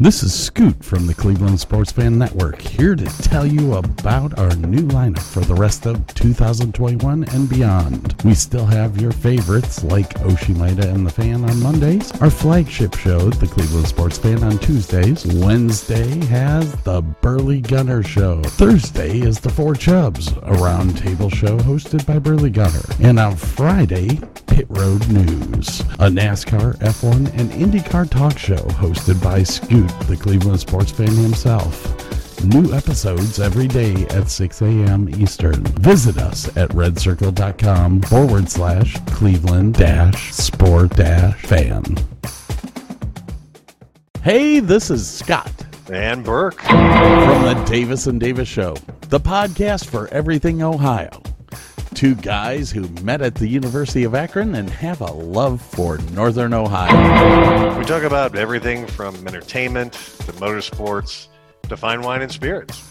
This is Scoot from the Cleveland Sports Fan Network, here to tell you about our new lineup for the rest of 2021 and beyond. We still have your favorites like Oshimida and the Fan on Mondays, our flagship show, the Cleveland Sports Fan, on Tuesdays. Wednesday has the Burley Gunner Show. Thursday is the Four Chubs, a roundtable show hosted by Burley Gunner. And on Friday, Pit Road News, a NASCAR, F1, and IndyCar talk show hosted by Scoot, the Cleveland sports fan himself. New episodes every day at 6 a.m. Eastern. Visit us at redcircle.com forward slash Cleveland dash sport dash fan. Hey, this is Scott And Burke. from the Davis and Davis Show, the podcast for everything Ohio. Two guys who met at the University of Akron and have a love for Northern Ohio. We talk about everything from entertainment to motorsports to fine wine and spirits.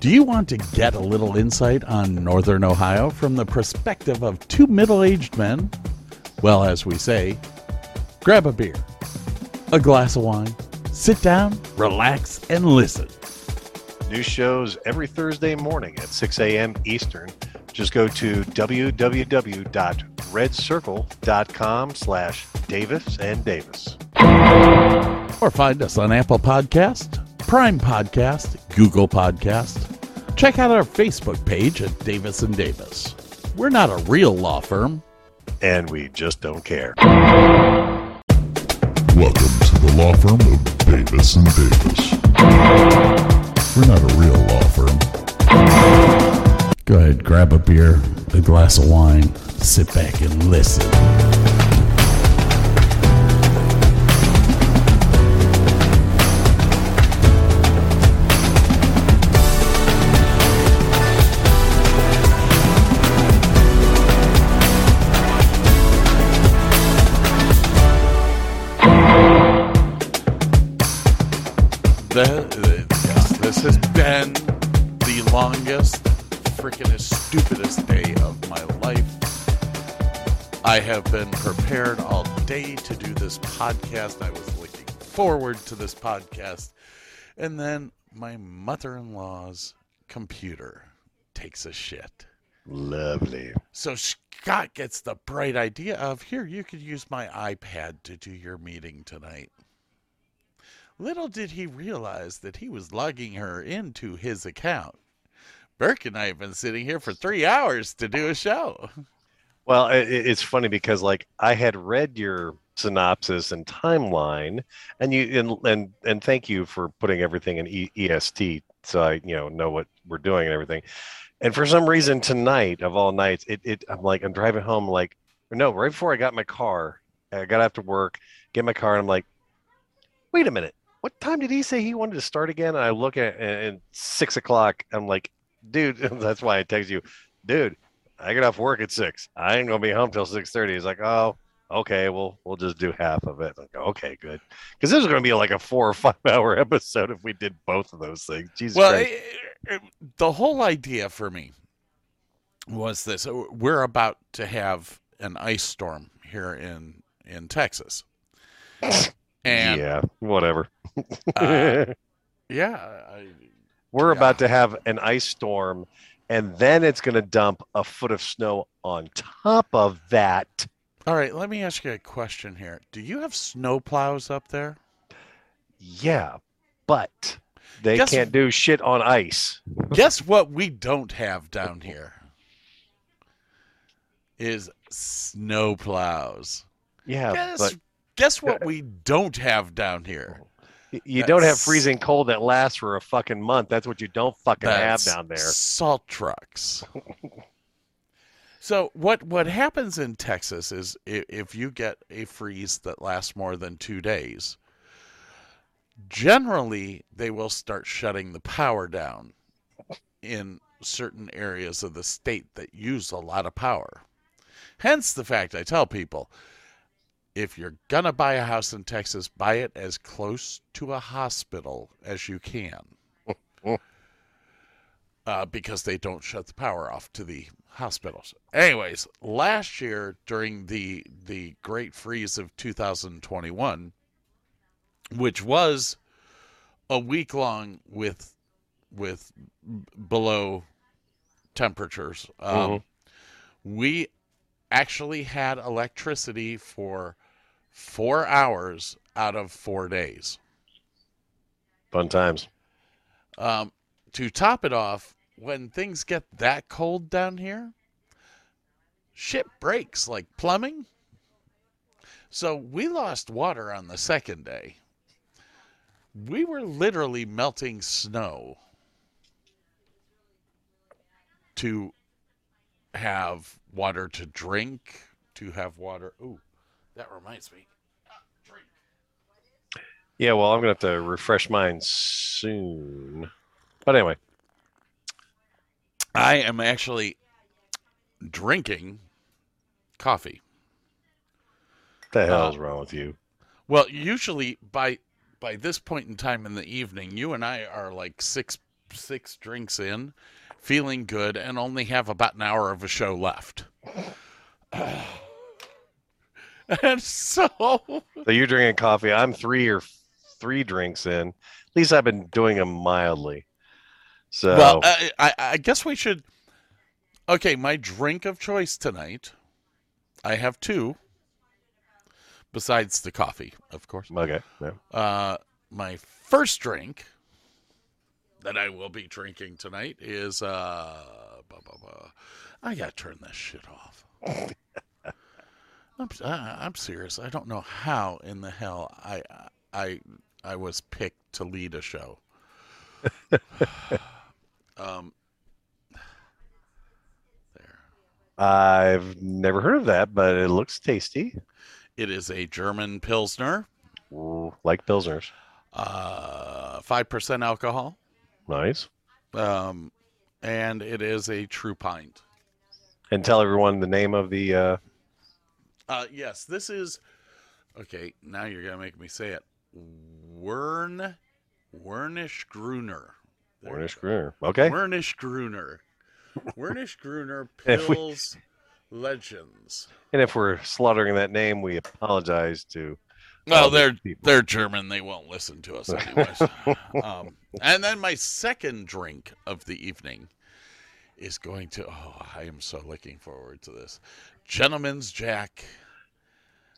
Do you want to get a little insight on Northern Ohio from the perspective of two middle aged men? Well, as we say, grab a beer, a glass of wine, sit down, relax, and listen. New shows every Thursday morning at 6 a.m. Eastern. Just go to www.redcircle.com slash Davis and Davis. Or find us on Apple Podcast, Prime Podcast, Google Podcast. Check out our Facebook page at Davis and Davis. We're not a real law firm. And we just don't care. Welcome to the law firm of Davis and Davis. We're not a real law firm. Go ahead, grab a beer, a glass of wine, sit back and listen. Have been prepared all day to do this podcast. I was looking forward to this podcast. And then my mother in law's computer takes a shit. Lovely. So Scott gets the bright idea of here, you could use my iPad to do your meeting tonight. Little did he realize that he was logging her into his account. Burke and I have been sitting here for three hours to do a show. Well, it, it- it's funny because like I had read your synopsis and timeline, and you and and, and thank you for putting everything in e, EST, so I you know know what we're doing and everything. And for some reason tonight of all nights, it, it I'm like I'm driving home like no right before I got my car, I got after work, get my car, and I'm like, wait a minute, what time did he say he wanted to start again? And I look at and six o'clock, I'm like, dude, that's why I text you, dude. I get off work at six. I ain't gonna be home till six thirty. He's like, oh, okay, well, we'll just do half of it. Like, okay, good, because this is gonna be like a four or five hour episode if we did both of those things. Jesus Well, Christ. it- it- the whole idea for me was this: uh, we're about to have an ice storm here in in Texas, and yeah, whatever. uh, yeah, I, We're yeah. about to have an ice storm, and then it's gonna dump a foot of snow on top of that. all right. Let me ask you a question here. Do you have snow plows up there? Yeah, but they Guess- can't do shit on ice. Guess what we don't have down here is snow plows. Yeah, Guess, but guess what we don't have down here? You don't have freezing cold that lasts for a fucking month. That's what you don't fucking have That's down there. Salt trucks. so what what happens in Texas is if, if you get a freeze that lasts more than two days, generally they will start shutting the power down in certain areas of the state that use a lot of power. Hence the fact I tell people if you're going to buy a house in Texas, buy it as close to a hospital as you can. uh, because they don't shut the power off to the hospitals. Anyways, last year during the the great freeze of 2021, which was a week long with with below temperatures, um, we actually had electricity for four hours out of four days. Fun times. Um, to top it off, when things get that cold down here, shit breaks like plumbing. So we lost water on the second day. We were literally melting snow to have water to drink, to have water. Ooh, that reminds me. Ah. Yeah, well, I'm gonna have to refresh mine soon. But anyway, I am actually drinking coffee. what the hell Uh, is wrong with you? Well, usually by by this point in time in the evening, you and I are like six six drinks in, feeling good, and only have about an hour of a show left. and so, So you're drinking coffee. I'm three or three drinks in. At least I've been doing them mildly. So well, I, I, I guess we should. Okay, my drink of choice tonight. I have two. Besides the coffee, of course. okay. Yeah. Uh, my first drink that I will be drinking tonight is uh, blah, blah, blah. I gotta turn this shit off. I'm I, I'm serious. I don't know how in the hell I I I was picked to lead a show. um, there. I've never heard of that, but it looks tasty. It is a German Pilsner, Ooh, like Pilsners. uh, five percent alcohol. Nice. um, and it is a true pint. And tell everyone the name of the uh Uh, yes, this is okay. Now you're gonna make me say it. Wern, Wernish Gruner. There Warnish. Gruner. Okay. Wernish Gruner. Wernish Gruner If we- Pills Legends. And if we're slaughtering that name, we apologize to Well, they're people. they're German. They won't listen to us anyways. um, and then my second drink of the evening is going to. Oh, I am so looking forward to this. Gentleman's Jack.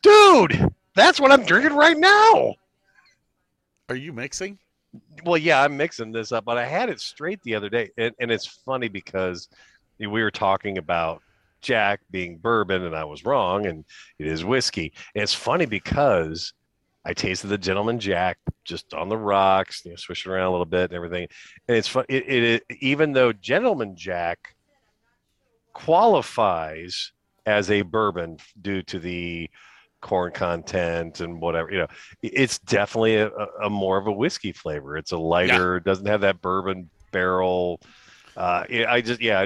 Dude, that's what I'm drinking right now. Are you mixing? Well, yeah, I'm mixing this up, but I had it straight the other day. And, and it's funny because we were talking about Jack being bourbon, and I was wrong, and it is whiskey. And it's funny because I tasted the Gentleman Jack just on the rocks, you know, swishing around a little bit and everything. And it's fun. It, it, it even though Gentleman Jack qualifies as a bourbon due to the corn content and whatever, you know, it's definitely a, a, more of a whiskey flavor. It's a lighter, doesn't have that bourbon barrel. Uh, I just, yeah,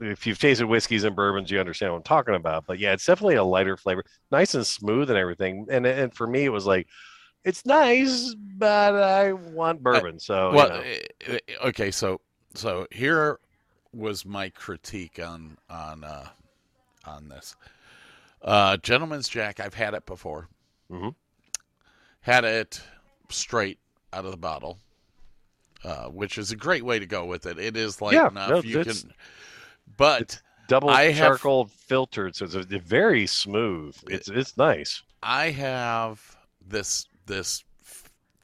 if you've tasted whiskeys and bourbons, you understand what I'm talking about. But yeah, it's definitely a lighter flavor, nice and smooth and everything. And and for me, it was like, it's nice, but I want bourbon. So you well, know. eh, eh, okay, so so here was my critique on on uh, on this. Uh, Gentleman's Jack, I've had it before. Mhm. Had it straight out of the bottle, uh, which is a great way to go with it. It is light Yeah, enough no, you it's- can. But double I have- charcoal filtered, so it's a, very smooth. It's it's nice. I have this this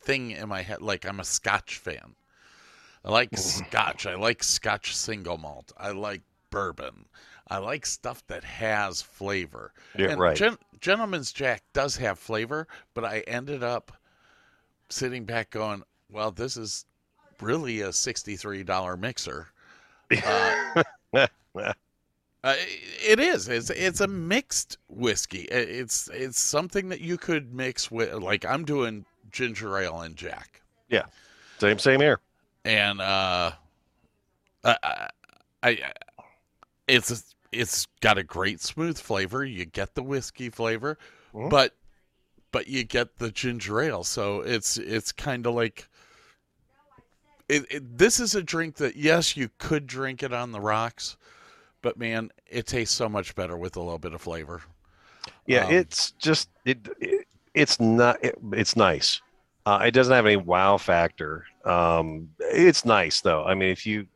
thing in my head like I'm a Scotch fan. I like Scotch. I like Scotch single malt. I like bourbon. I like stuff that has flavor. Yeah, and right. Gen- Gentleman's Jack does have flavor, but I ended up sitting back going, "Well, this is really a sixty-three dollar mixer." Uh, Uh, it is. It's it's a mixed whiskey. It's it's something that you could mix with. Like I'm doing ginger ale and Jack, Yeah, Same, same here. and uh, I, I, I it's it's got a great smooth flavor. You get the whiskey flavor, Mhm. but but you get the ginger ale. So it's it's kind of like it, it, this is a drink that yes, you could drink it on the rocks, but man, it tastes so much better with a little bit of flavor. Yeah, Um, it's just it, it it's not it, it's nice. Uh, it doesn't have any wow factor. Um, it's nice though. I mean, if you,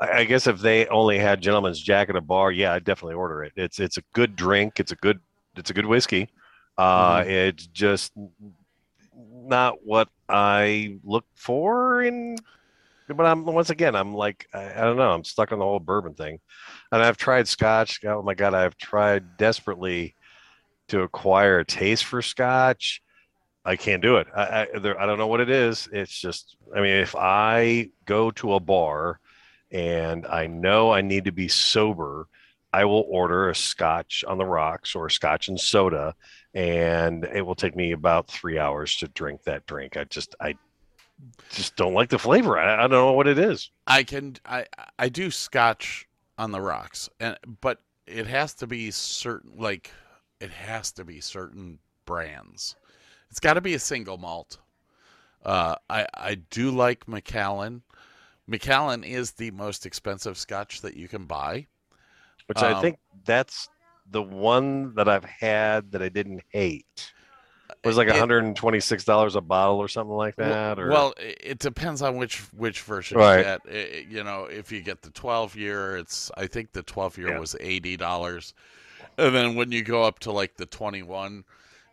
I, guess if they only had Gentleman's Jack at a bar, yeah, I'd definitely order it. It's it's a good drink. It's a good it's a good whiskey. Uh, It's just not what I look for in. But I'm once again, I'm like I, I don't know. I'm stuck on the whole bourbon thing, and I've tried Scotch. Oh my god, I've tried desperately to acquire a taste for Scotch. I can't do it. I I, there, I don't know what it is. It's just. I mean, if I go to a bar and I know I need to be sober, I will order a Scotch on the rocks or Scotch and soda, and it will take me about three hours to drink that drink. I just I just don't like the flavor. I, I don't know what it is. I can I I do scotch on the rocks and but it has to be certain like it has to be certain brands. It's got to be a single malt. Uh I I do like Macallan. Macallan is the most expensive scotch that you can buy. Which I Um, think that's the one that I've had that I didn't hate. It was like It- $126 a bottle or something like that. Or Well, it it depends on which which version Right. you get. I- I- you know, if you get the 12 year, it's I think the 12 year Yeah. was eighty dollars, and then when you go up to like the 21,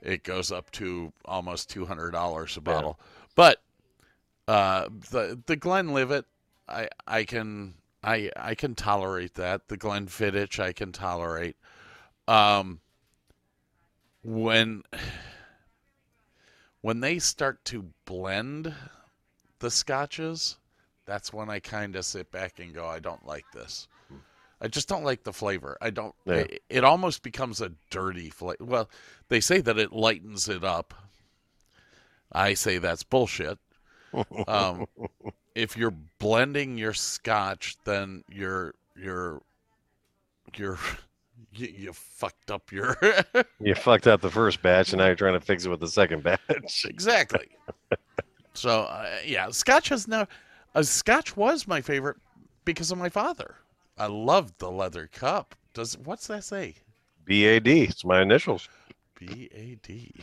it goes up to almost two hundred dollars a Yeah. bottle. But uh, the the Glenlivet, I I can I I can tolerate that. The Glenfiddich, I can tolerate. Um, when when they start to blend the scotches, that's when I kind of sit back and go, I don't like this. I just don't like the flavor. I don't. Yeah. It, it almost becomes a dirty flavor. Well, they say that it lightens it up. I say that's bullshit. Um, if you're blending your scotch, then you're you're you're you, you fucked up your you fucked up the first batch and now you're trying to fix it with the second batch. exactly. so uh, yeah, Scotch has no. Uh, Scotch was my favorite because of my father. I loved the leather cup. Does what's that say? BAD. It's my initials. B A D.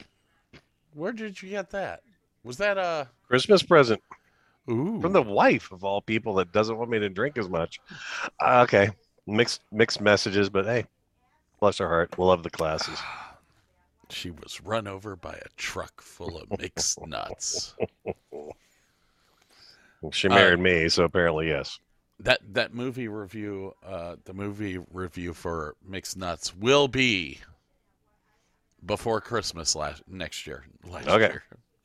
Where did you get that? Was that a Christmas present ooh from the wife of all people that doesn't want me to drink as much. Uh, okay. Mixed mixed messages, but hey, bless her heart. We'll love the classes. She was run over by a truck full of mixed nuts. She Uh, married me, so apparently yes. That that movie review, uh, the movie review for Mixed Nuts will be before Christmas last next year. Last Okay. year.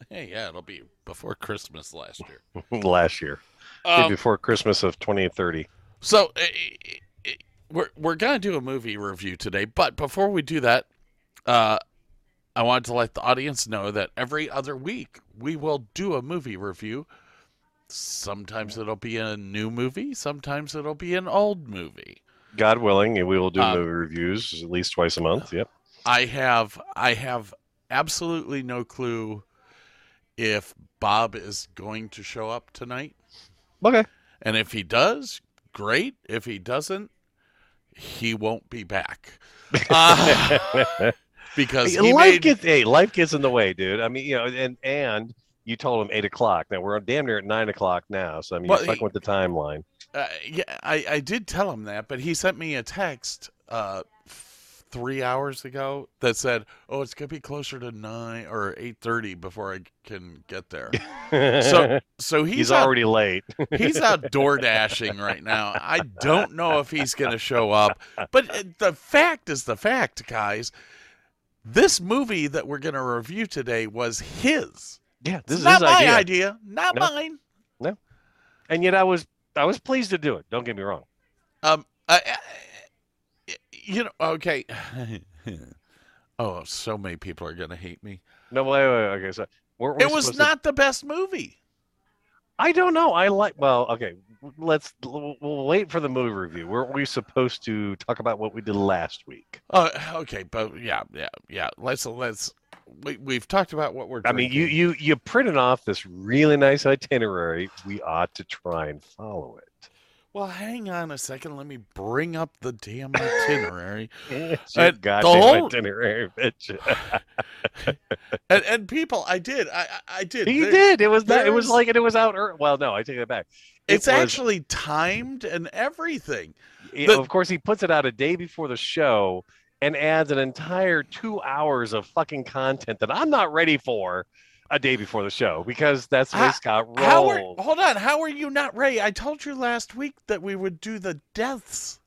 Hey, yeah, it'll be before Christmas last year. Last year. Um, before Christmas of 2030. So eh, eh, eh, we're we're gonna do a movie review today, but before we do that, uh, I wanted to let the audience know that every other week we will do a movie review. Sometimes it'll be a new movie, sometimes it'll be an old movie. God willing, we will do Um, movie reviews at least twice a month. Yep. I have I have absolutely no clue if Bob is going to show up tonight. Okay. And if he does, great. If he doesn't, he won't be back. Uh, because he life made, gets hey, life gets in the way, dude. I mean, you know, and and you told him eight o'clock. Now we're damn near at nine o'clock now. So I mean, Well, you're fucking with the timeline. uh, yeah, I, I did tell him that, but he sent me a text uh, three hours ago that said, "Oh, it's gonna be closer to nine or eight thirty before I can get there." So, so he's, he's out, already late. he's out door dashing right now. I don't know if he's to show up, but uh, the fact is the fact, guys. This movie that we're to review today was his. yeah, this It's is not my idea. idea, not No. mine. No, and yet I was I was pleased to do it. Don't get me wrong. Um, I, I- you know, okay. oh, so many people are going to hate me. No, wait, wait, wait, okay. So Weren't we It was supposed to- not the best movie. I don't know. I like. Well, okay. Let's. We'll wait for the movie review. Weren't we supposed to talk about what we did last week? Oh, okay, but yeah, yeah, yeah. Let's let's. We, we've talked about what we're. I mean, you you you printed off this really nice itinerary. We ought to try and follow it. Well, hang on a second. Let me bring up the damn itinerary. Uh, goddamn whole- itinerary, bitch. and, and people, I did, I, I did. he There- did. It was not, it was like it was out. ear- Well, no, I take that back. It It's was- actually timed and everything. The- of course, he puts it out a day before the show and adds an entire two hours of fucking content that I'm not ready for a day before the show because that's the How- Scott How are, hold on, how are you not ready? I told you last week that we would do the deaths.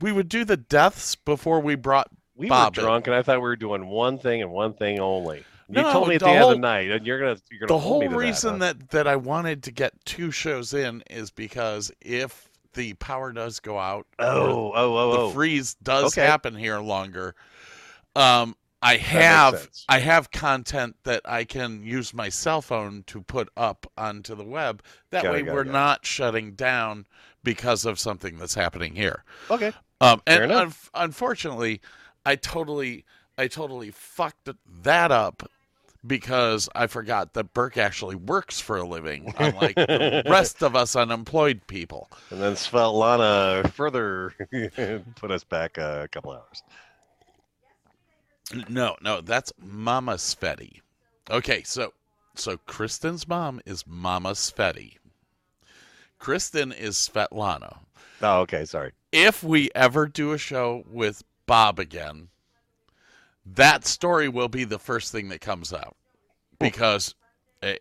We would do the deaths before we brought. we Bob, were drunk, and I thought we were doing one thing and one thing only. You No, told me at the the, end of the night, and you're gonna you're The gonna me whole reason that, huh? that that I wanted to get two shows in is because if the power does go out, oh oh oh the oh freeze does Okay. happen here longer. Um, I have. I have content that I can use my cell phone to put up onto the web. That Got it, way, got it, we're it. not shutting down because of something that's happening here. okay. Um, and un- unfortunately, I totally I totally fucked that up because I forgot that Burke actually works for a living, unlike the rest of us unemployed people. And then Svetlana further put us back a couple hours. No, no, that's Mama Sveti. Okay, so so Kristen's mom is Mama Sveti. Kristen is Svetlana. Oh, okay. Sorry. If we ever do a show with Bob again, that story will be the first thing that comes out because uh,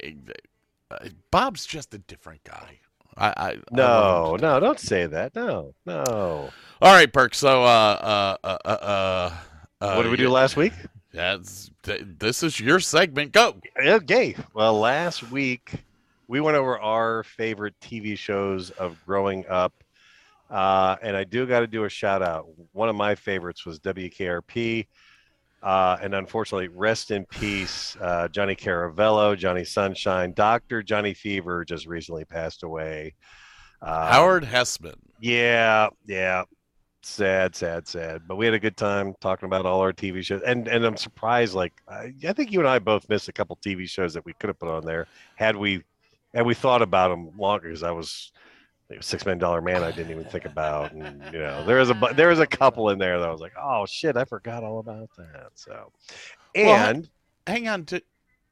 uh, Bob's just a different guy. I, I I No, him. no, don't say that. No, no. All right, Burke. So, uh, uh, uh, uh, uh, what did we do last week? That's th- this is your segment. Go. Okay. Well, last week we went over our favorite TV shows of growing up. Uh, and I do got to do a shout out. One of my favorites was WKRP. Uh, and unfortunately, rest in peace, uh, Johnny Caravella, Johnny Sunshine, Dr. Johnny Fever just recently passed away. Uh, Howard Hesseman. Yeah, yeah. Sad, sad, sad. But we had a good time talking about all our TV shows, and and I'm surprised. Like I, I think you and I both missed a couple TV shows that we could have put on there had we had we thought about them longer. Because I was Six Million Dollar Man I didn't even think about, and you know there was a there was a couple in there that I was like, oh shit, I forgot all about that. So, Well, and Hang on. Di-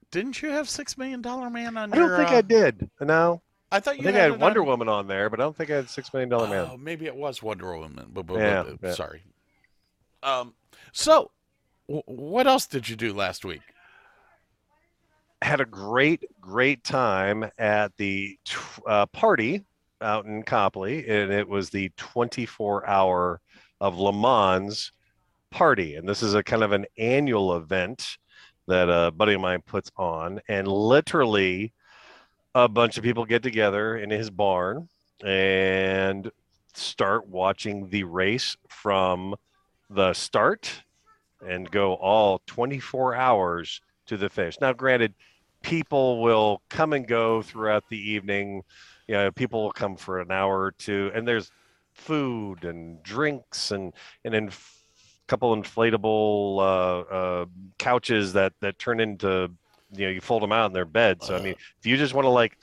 didn't you have Six Million Dollar Man on I don't your? think uh, I did. No, I thought you I you think I had had Wonder on- Woman on there, but I don't think I had Six Million Dollar Man. Oh, maybe it was Wonder Woman. But, but, Yeah, but- yeah. Sorry. Um. So, w- what else did you do last week? had a great, great time at the tw- uh, party out in Copley, and it was the 24 hour of Le Mans party. And this is a kind of an annual event that a buddy of mine puts on. And literally, a bunch of people get together in his barn and start watching the race from the start and go all 24 hours to the finish. Now, granted, people will come and go throughout the evening. You know, people will come for an hour or two, and there's food and drinks and and a couple inflatable uh, uh, couches that that turn into you know you fold them out in their bed. So I mean, if you just want to like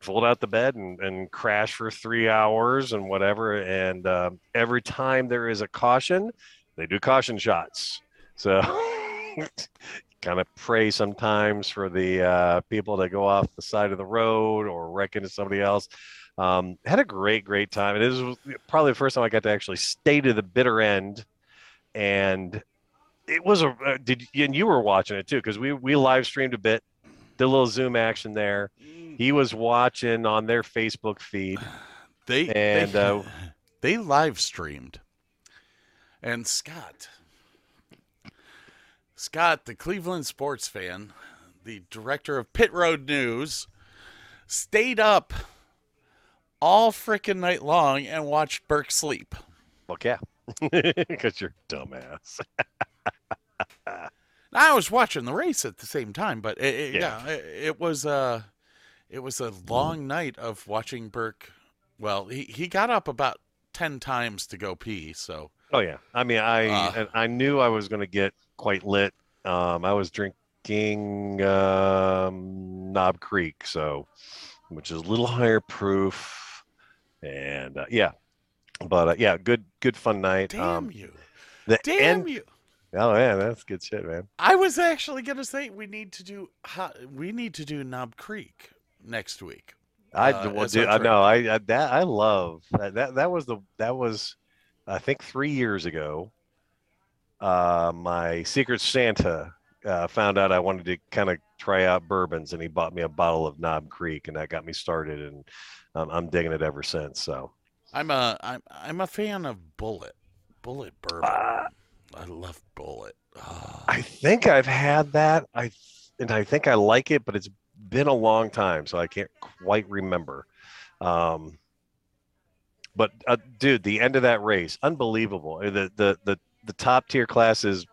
fold out the bed and, and crash for three hours and whatever, and uh, every time there is a caution, they do caution shots. So kind of pray sometimes for the uh, people that go off the side of the road or wreck into somebody else. Um, had a great, great time. This was probably the first time I got to actually stay to the bitter end. And it was a uh, did and you were watching it too because we we live streamed a bit, did a little Zoom action there. He was watching on their Facebook feed. They And, they, uh, they live streamed, and Scott, Scott, the Cleveland sports fan, the director of Pit Road News, stayed up all frickin' night long and watched Burke sleep. Fuck yeah, because you're dumbass. I was watching the race at the same time, but it, it- Yeah. yeah, it, it was uh it was a long night of watching Burke. Well, he he got up about ten times to go pee, so Oh yeah. I mean, I Uh. and I knew I was going to get quite lit. Um, I was drinking um, Knob Creek, so which is a little higher proof, and uh, yeah. But uh, yeah, good good fun night. damn um, you, the damn end- you. Oh man, that's good shit, man. I was actually gonna say we need to do we need to do Knob Creek next week. I Uh, well, dude, I know. I, I that I love that, that. That was the that was, I think three years ago. Uh, my Secret Santa uh, found out I wanted to kind of try out bourbons, and he bought me a bottle of Knob Creek, and that got me started, and um, I'm digging it ever since. So I'm a I'm I'm a fan of Bulleit, Bulleit bourbon. Uh, I love Bulleit. Ah. I think I've had that. I and I think I like it, but it's been a long time, so I can't quite remember. Um, but uh, dude, the end of that race, unbelievable. Uh, The the the, the top tier classes.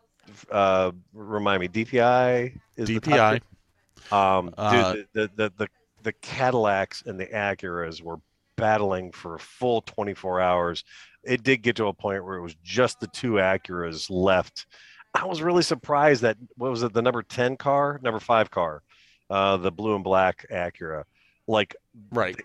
Uh, remind me, DPI is DPI. tier? Um, Uh, dude, the, the the the the Cadillacs and the Acuras were battling for a full 24 hours. It did get to a point where it was just the two Acuras left. I was really surprised that what was it, the number 10 car, number five car, uh, the blue and black Acura, like Right.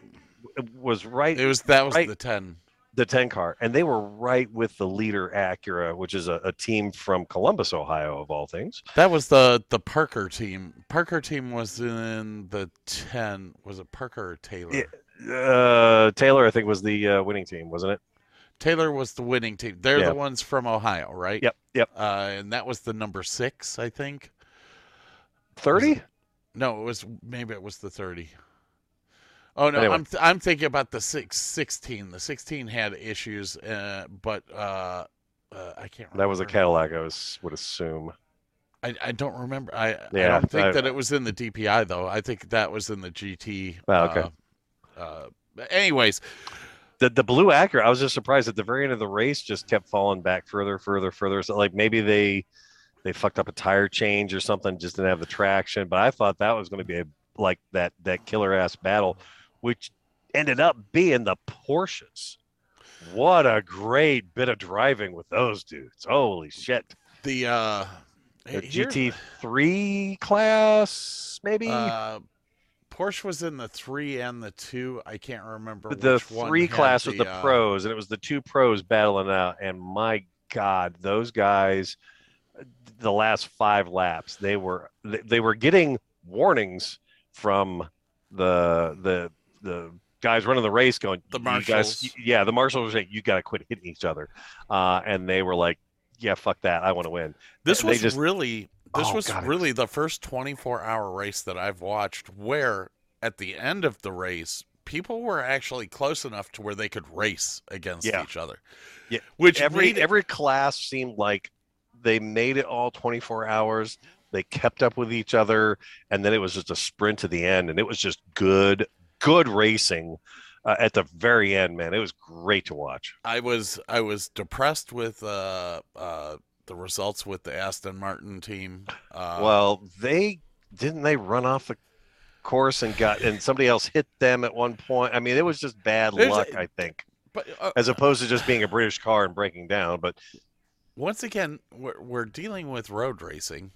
it was right It was that was Right. the ten. the 10 car, and they were right with the leader Acura, which is a, a team from Columbus, Ohio, of all things. That was the the Parker team. Parker team was in the ten. Was it Parker or Taylor? Yeah. Uh, Taylor, I think, was the uh, winning team, wasn't it? Taylor was the winning team. They're Yeah. the ones from Ohio, right? Yep, yep. Uh, and that was the number six, I think. 30? No, it was maybe it was the thirty. Oh no, Anyway. I'm th- I'm thinking about the six, 16. The sixteen had issues, uh, but uh, uh, I can't. remember. That was a Cadillac, I was, would assume. I, I don't remember. I, I don't think I- that it was in the DPI though. I think that was in the GT. Oh, okay. Uh, uh, anyways, The the blue Acura, I was just surprised at the very end of the race, just kept falling back further, further, further. So like maybe they they fucked up a tire change or something, just didn't have the traction. But I thought that was going to be a, like that that killer ass battle, which ended up being the Porsches. What a great bit of driving with those dudes! Holy shit! the uh, The GT three class, maybe Uh, Porsche was in the three and the two. I can't remember. the three class was the uh, pros, and it was the two pros battling out. And my God, those guys, the last five laps, they were they, they were getting warnings from the the the guys running the race, going, The "You marshals. guys, yeah, the marshals were saying, you got to quit hitting each other, uh, and they were like, yeah, fuck that, I want to win. This They was just- really this Oh, was God, really the first 24 hour race that I've watched where at the end of the race people were actually close enough to where they could race against Yeah. each other. Yeah. Which every made every class seemed like they made it all 24 hours they kept up with each other and then it was just a sprint to the end and it was just good good racing uh, at the very end man it was great to watch I was I was depressed with uh uh the results with the Aston Martin team. Uh, well they didn't they run off the course and got and somebody else hit them at one point i mean it was just bad luck i think but uh, as opposed to just being a british car and breaking down but once again, we're, we're dealing with road racing,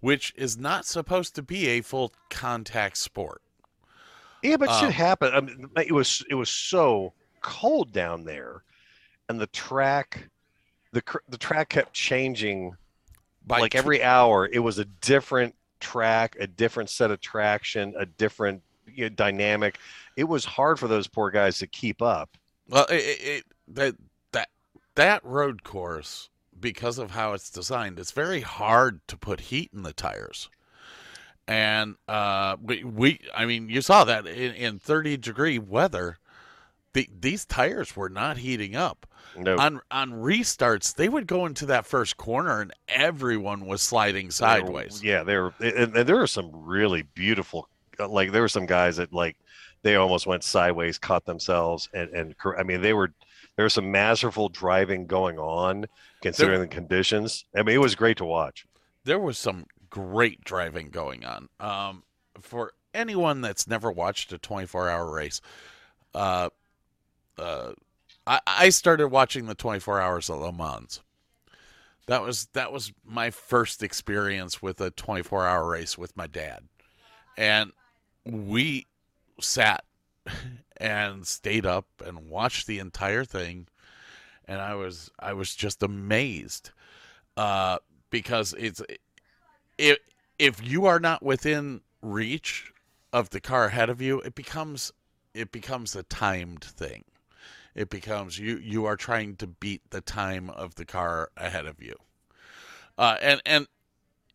which is not supposed to be a full contact sport. Yeah, but Um, shit happened. I mean, it was it was so cold down there, and the track, the the track kept changing By like every hour. It was a different track, a different set of traction, a different you know, dynamic. It was hard for those poor guys to keep up. well, it, it, it that that that road course because of how it's designed, it's very hard to put heat in the tires. And uh, we, we, I mean, you saw that in, in 30 degree weather, the, these tires were not heating up. No, on on restarts, they would go into that first corner and everyone was sliding sideways. Yeah, they were, and, and there were some really beautiful. uh, Like there were some guys that like they almost went sideways, caught themselves, and and I mean they were there was some masterful driving going on considering the conditions. I mean it was great to watch. there was some great driving going on. Um, for anyone that's never watched a 24 hour race, uh, uh, I, I started watching the 24 hours of Le Mans. That was that was my first experience with a 24 hour race with my dad, and we sat and stayed up and watched the entire thing, and I was I was just amazed, uh, because it's if if you are not within reach of the car ahead of you, it becomes it becomes a timed thing. It becomes you you are trying to beat the time of the car ahead of you, uh, and and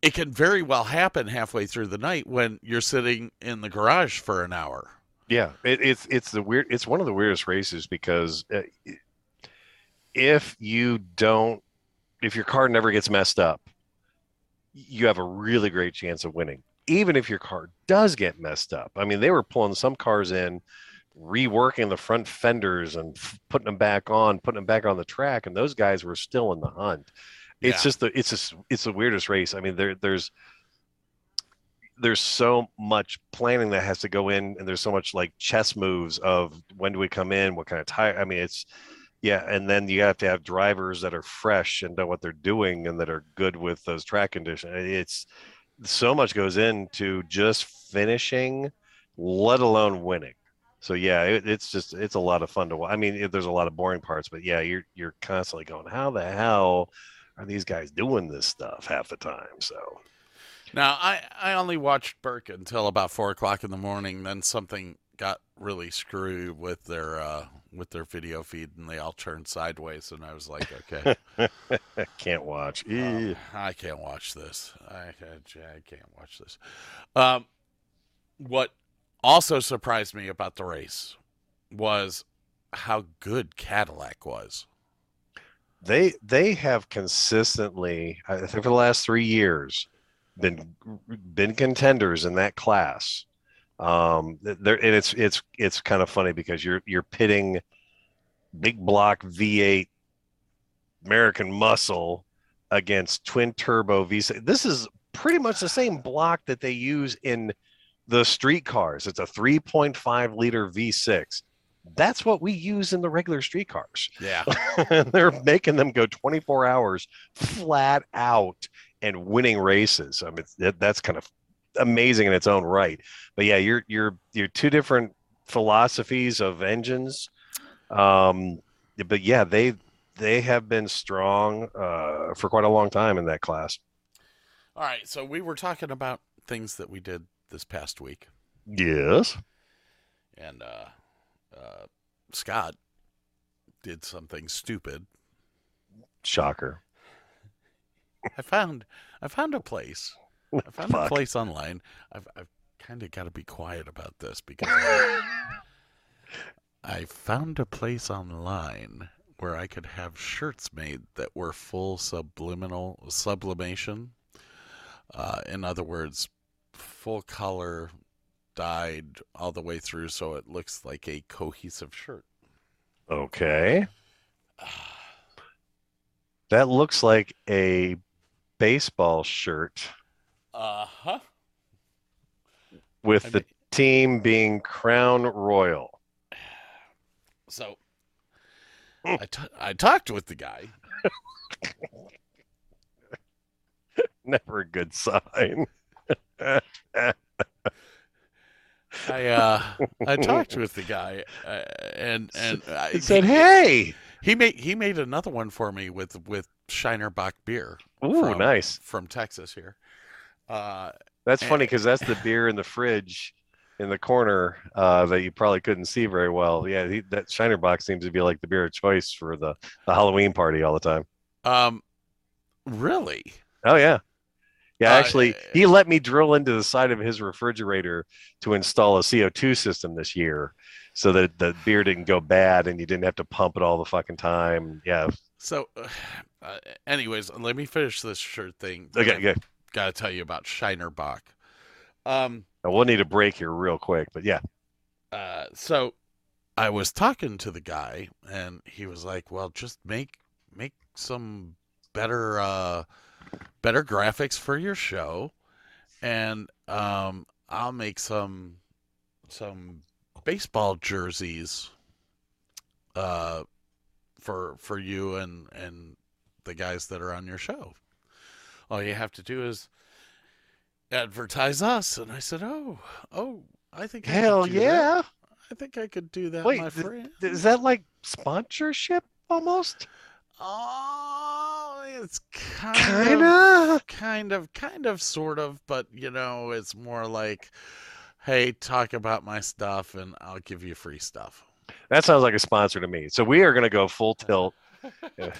it can very well happen halfway through the night when you're sitting in the garage for an hour. Yeah, it, it's it's the weird. It's one of the weirdest races because uh, if you don't, if your car never gets messed up, you have a really great chance of winning. Even if your car does get messed up, I mean, they were pulling some cars in, reworking the front fenders and putting them back on, putting them back on the track, and those guys were still in the hunt. It's Yeah. just the it's just it's the weirdest race. I mean, there there's there's so much planning that has to go in and there's so much like chess moves of when do we come in what kind of tire i mean it's yeah and then you have to have drivers that are fresh and know what they're doing and that are good with those track conditions it's so much goes into just finishing let alone winning so yeah it, it's just it's a lot of fun to watch i mean it, there's a lot of boring parts but yeah you're you're constantly going how the hell are these guys doing this stuff half the time so Now, I, I only watched Burke until about four o'clock in the morning. Then something got really screwed with their uh, with their video feed, and they all turned sideways. And I was like, okay, can't watch um, I can't watch this. I, can't- I can't watch this. Um, what also surprised me about the race was how good Cadillac was. they they have consistently i think for the last three years been been contenders in that class um there and it's it's it's kind of funny because you're you're pitting big block v8 american muscle against twin turbo v6 this is pretty much the same block that they use in the street cars it's a 3.5 liter v6 that's what we use in the regular street cars Yeah, and they're making them go 24 hours flat out and winning races. I mean, that, that's kind of amazing in its own right. But yeah, you're you're you're two different philosophies of engines. Um, but yeah, they they have been strong uh, for quite a long time in that class. All right, so we were talking about things that we did this past week, Yes. and uh, uh, Scott did something stupid. Shocker. I found I found a place. I found a place online. I've I've kind of got to be quiet about this because I found a place online where I could have shirts made that were full subliminal sublimation. Uh, in other words, full color, dyed all the way through, so it looks like a cohesive shirt. Okay. That looks like a baseball shirt Uh huh. with I the mean- team being Crown Royal. So I, t- I talked with the guy. Never a good sign. I uh, I talked with the guy, uh, and and uh, He said, "Hey, he made he made another one for me with with Shiner Bock beer. ooh, from, nice." from Texas here. Uh, That's funny because that's the beer in the fridge in the corner uh, that you probably couldn't see very well. Yeah, he, that Shiner box seems to be like the beer of choice for the, the Halloween party all the time. um, really? Oh yeah, yeah. Uh, Actually, he let me drill into the side of his refrigerator to install a CO2 system this year, so that the beer didn't go bad and you didn't have to pump it all the fucking time. Yeah. So, uh, anyways, let me finish this shirt thing. Okay. Got to tell you about Shiner Bock. Um, Now, we'll need a break here real quick, but yeah. uh, so I was talking to the guy, and he was like, "Well, just make make some better uh, better graphics for your show, and um, I'll make some some baseball jerseys uh, for for you and and the guys that are on your show. All you have to do is advertise us. And I said, oh, oh, I think I could Hell do that. yeah! I think I could do that, Wait, my th- friend. Is that like sponsorship almost? Oh, it's kind, Kind of, kind of, kind of, sort of, but you know, it's more like, hey, talk about my stuff, and I'll give you free stuff. That sounds like a sponsor to me. So we are going to go full tilt, uh,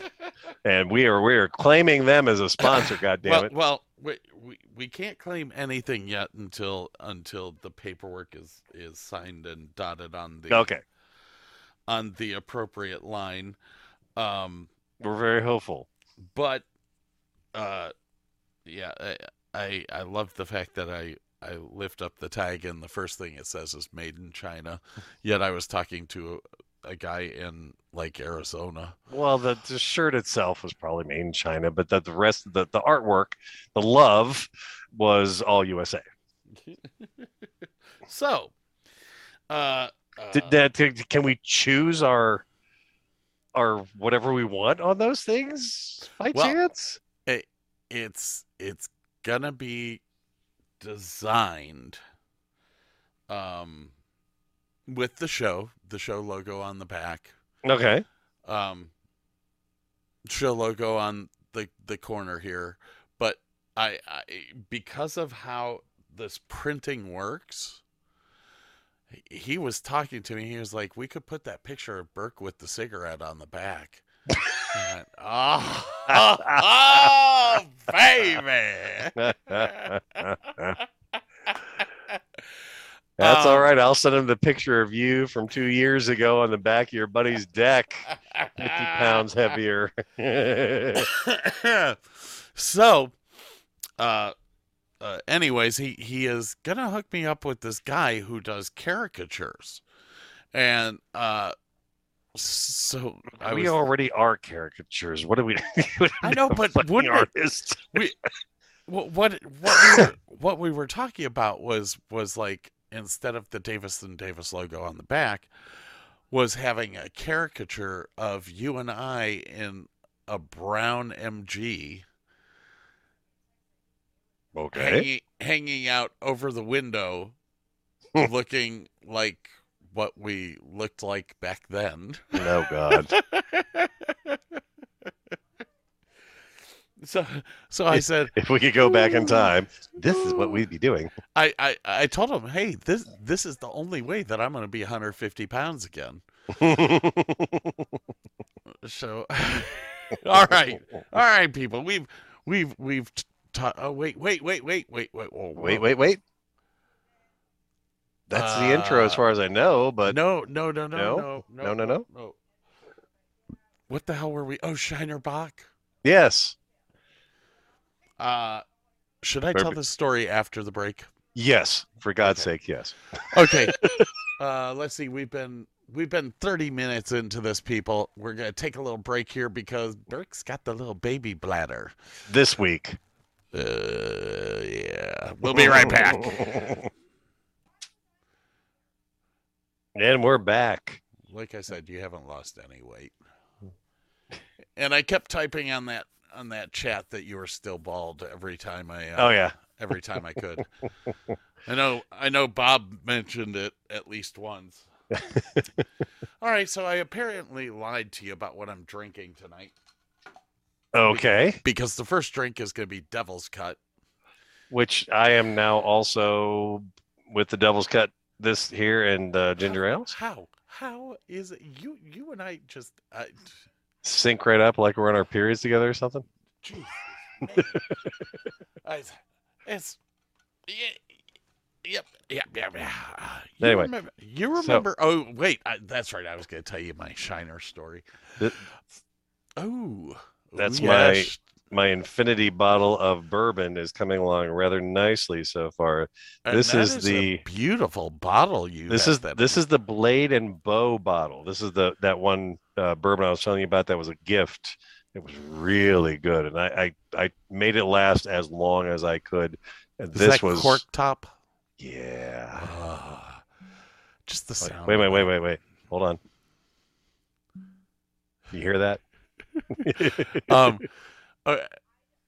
and we are we are claiming them as a sponsor. God damn well, it! well, we, we we can't claim anything yet until until the paperwork is is signed and dotted on the Okay, on the appropriate line. Um, we're very hopeful. But uh yeah I, I i love the fact that i i lift up the tag and the first thing it says is made in china yet i was talking to a, a guy in like arizona Well, the, the shirt itself was probably made in China, but that the rest of the, the artwork, the love, was all USA. so uh, uh Did that, can we choose our our whatever we want on those things by Well, chance? it's it's gonna be designed um with the show the show logo on the back Okay. um show logo on the the corner here but I, I because of how this printing works he- was talking to me he was like we could put that picture of burke with the cigarette on the back I went, oh, oh, baby That's all Um, right. I'll send him the picture of you from two years ago on the back of your buddy's deck, 50 pounds heavier. so, uh, uh, anyways, he he is gonna hook me up with this guy who does caricatures, and uh, so I we was, already are caricatures. What do we? I know, but fucking wouldn't it- what what what we were, what we were talking about was was like instead of the Davis and Davis logo on the back, was having a caricature of you and I in a brown MG. Okay. hanging, hanging out over the window, looking like what we looked like back then. No God. So, so I said, If we could go back in time, this is what we'd be doing. I, I, I told him, hey, this this is the only way that I'm going to be 150 pounds again. So, all right, all right, people, we've we've we've. T- oh wait, wait, wait, wait, wait, wait, whoa, whoa. wait, wait, wait. That's the intro, as Uh, far as I know. But no, no, no, no, No? no, No, no, no? no. What the hell were we? Oh, Shiner Bock. yes, Uh, should I tell this story after the break? yes, for God's Okay. sake, yes. Okay. uh, let's see. We've been we've been 30 minutes into this, people. We're gonna take a little break here because Burke's got the little baby bladder. This week. Uh, yeah. We'll be right back. And we're back. like I said, you haven't lost any weight. And I kept typing on that on that chat that you were still bald every time I uh, Oh yeah. every time I could. I know I know Bob mentioned it at least once. All right, so I apparently lied to you about what I'm drinking tonight Okay. because the first drink is going to be Devil's Cut. Which I am now also with the Devil's Cut this here and uh, ginger ales. How? How is it? You you and I just I, Sync right up like we're on our periods together or something. Jeez. I, it's yeah, yep, yep, yep. yep. You Anyway, remember, you so- remember? oh, wait, I, that's right. I was going to tell you my Shiner story. Th- Oh, That's ooh, my- My infinity bottle of bourbon is coming along rather nicely so far. And this is a the- beautiful bottle you. This have is that this is the blade and bow bottle. This is the that one uh, bourbon I was telling you about that was a gift It was really good, and I I, I made it last as long as I could. And Is this that was cork top? yeah. Ah, just the sound. wait, wait, wait, wait, wait. Hold on. You hear that? um uh,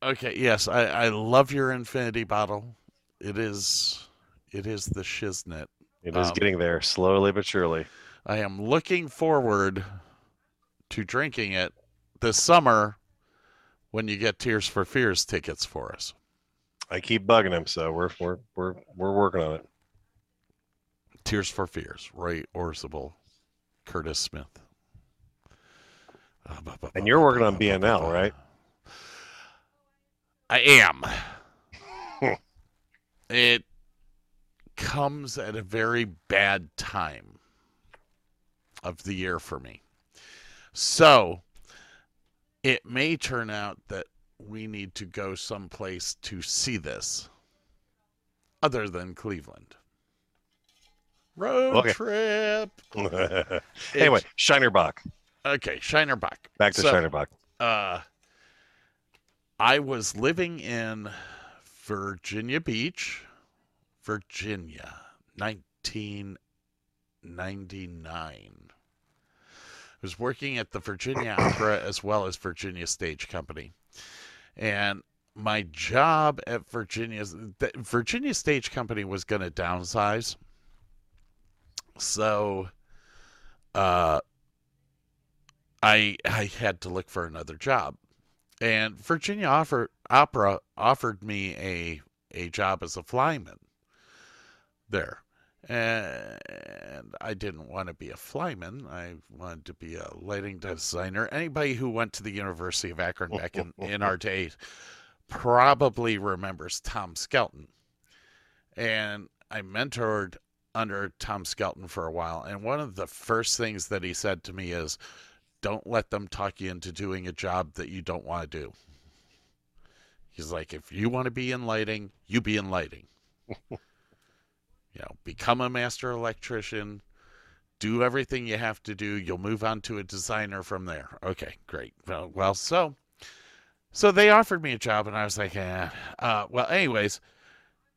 okay yes I, I love your infinity bottle it is it is the shiznit it is um, getting there slowly but surely. i am looking forward to drinking it this summer when you get tears for fears tickets for us I keep bugging him, so we're we're we're we're working on it. tears for fears roy orzabal curtis smith And you're working on BNL, right? I am. it comes at a very bad time of the year for me. So it may turn out that we need to go someplace to see this other than Cleveland. Road Okay. trip. anyway, Shiner Bock. Okay, Shiner Bock. Back to So- Shiner Bock. uh, I was living in Virginia Beach, Virginia, 1999. I was working at the Virginia Opera as well as Virginia Stage Company. And my job at Virginia's the Virginia Stage Company was going to downsize. So uh I I had to look for another job, and Virginia offer, Opera offered me a a job as a flyman there, and I didn't want to be a flyman. I wanted to be a lighting designer. Anybody who went to the University of Akron back in, in our day probably remembers Tom Skelton, and I mentored under Tom Skelton for a while. And one of the first things that he said to me is, don't let them talk you into doing a job that you don't want to do. He's like, if you want to be in lighting, you be in lighting. you know, become a master electrician, do everything you have to do. You'll move on to a designer from there. Okay, great. Well, well so, so they offered me a job, and I was like, eh. Uh, well, anyways,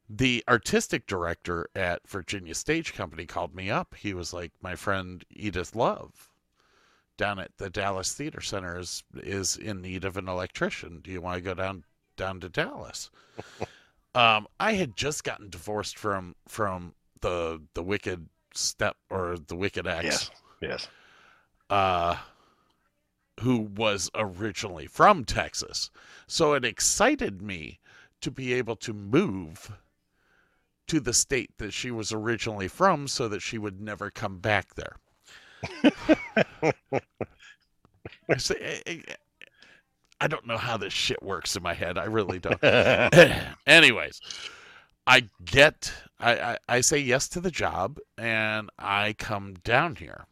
the artistic director at Virginia Stage Company called me up. He was like, my friend Edith Love down at the Dallas Theater Center is is in need of an electrician. Do you want to go down down to Dallas? um, I had just gotten divorced from from the the wicked step or the wicked ex, Yes. Yes. uh, who was originally from Texas. So it excited me to be able to move to the state that she was originally from, so that she would never come back there. I say, eh, eh, I- don't know how this shit works in my head. I really don't. Anyways, I get, I, I, I say yes to the job and I come down here.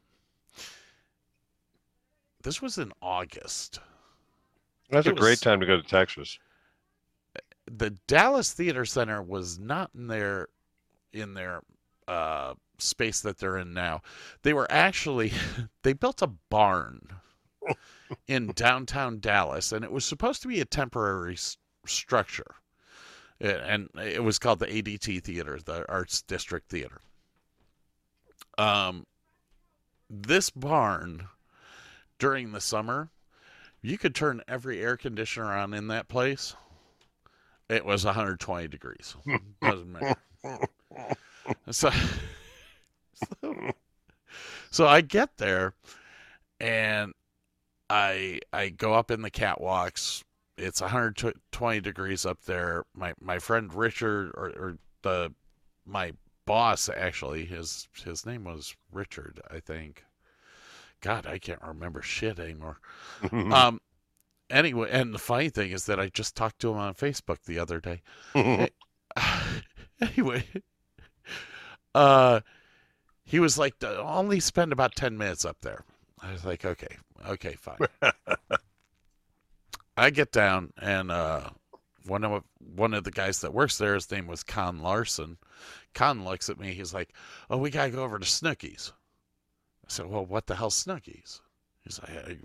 This was in August. That's It a great time to go to Texas. The Dallas Theater Center was not in their in their uh, space that they're in now. They were actually they built a barn in downtown Dallas, and it was supposed to be a temporary s- structure. And it was called the ADT Theater, the Arts District Theater. Um, this barn during the summer, you could turn every air conditioner on in that place. It was 120 degrees. Doesn't matter. So, so, so I get there, and I I go up in the catwalks. It's 120 degrees up there. My my friend Richard or, or the my boss actually his his name was Richard I think. God, I can't remember shit anymore. Um anyway, and the funny thing is that I just talked to him on Facebook the other day. anyway, uh, he was like, only spend about 10 minutes up there. I was like, okay, okay, fine. I get down and, uh, one of one of the guys that works there, his name was Con Larson. Con looks at me. He's like, "Oh, we gotta go over to Snookies." I said, "Well, what the hell, Snookies?" He's like, "Hey,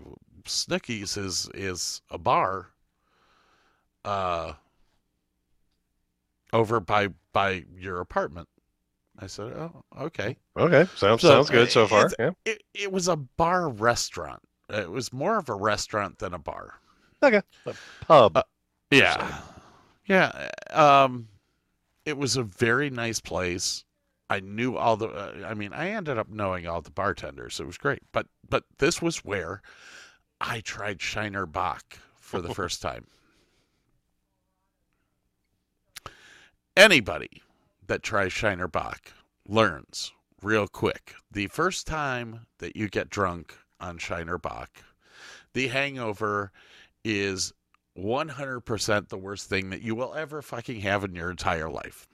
Snookies is is a bar. Uh, over by by your apartment. I said, oh, okay. Okay, sounds So, sounds good so far. Yeah. It it was a bar restaurant. It was more of a restaurant than a bar. Okay, a pub. Uh, Yeah. Yeah. Um, it was a very nice place. I knew all the. Uh, I mean, I ended up knowing all the bartenders. It was great. But but this was where I tried Shiner Bock for the first time. Anybody that tries Shiner Bock learns real quick. The first time that you get drunk on Shiner Bock, the hangover is 100% the worst thing that you will ever fucking have in your entire life.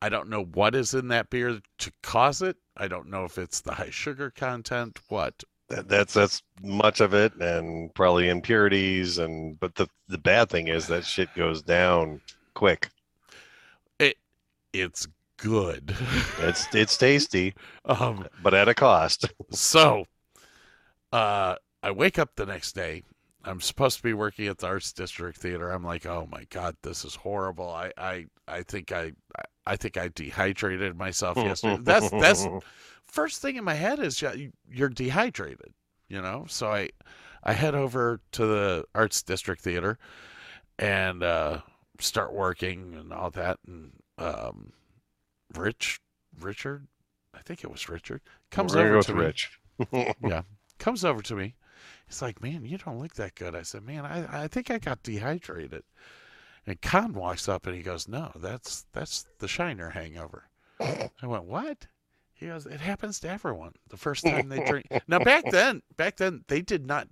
I don't know what is in that beer to cause it. I don't know if it's the high sugar content, what. That, that's that's much of it, and probably impurities, and but the the bad thing is that shit goes down quick. It's good. It's it's tasty, um, but at a cost. so, uh, I wake up the next day. I'm supposed to be working at the Arts District Theater. I'm like, oh my god, this is horrible. I I, I think I I think I dehydrated myself yesterday. That's that's first thing in my head is you're dehydrated, you know. So I I head over to the Arts District Theater and uh, start working and all that. And um, Rich Richard, I think it was Richard, comes We're over to with me. Rich. Yeah, comes over to me. He's like, "Man, you don't look that good." I said, "Man, I I think I got dehydrated." And Con walks up and he goes, "No, that's that's the Shiner hangover." I went, "What?" He goes, "It happens to everyone the first time they drink." now back then, back then they did not.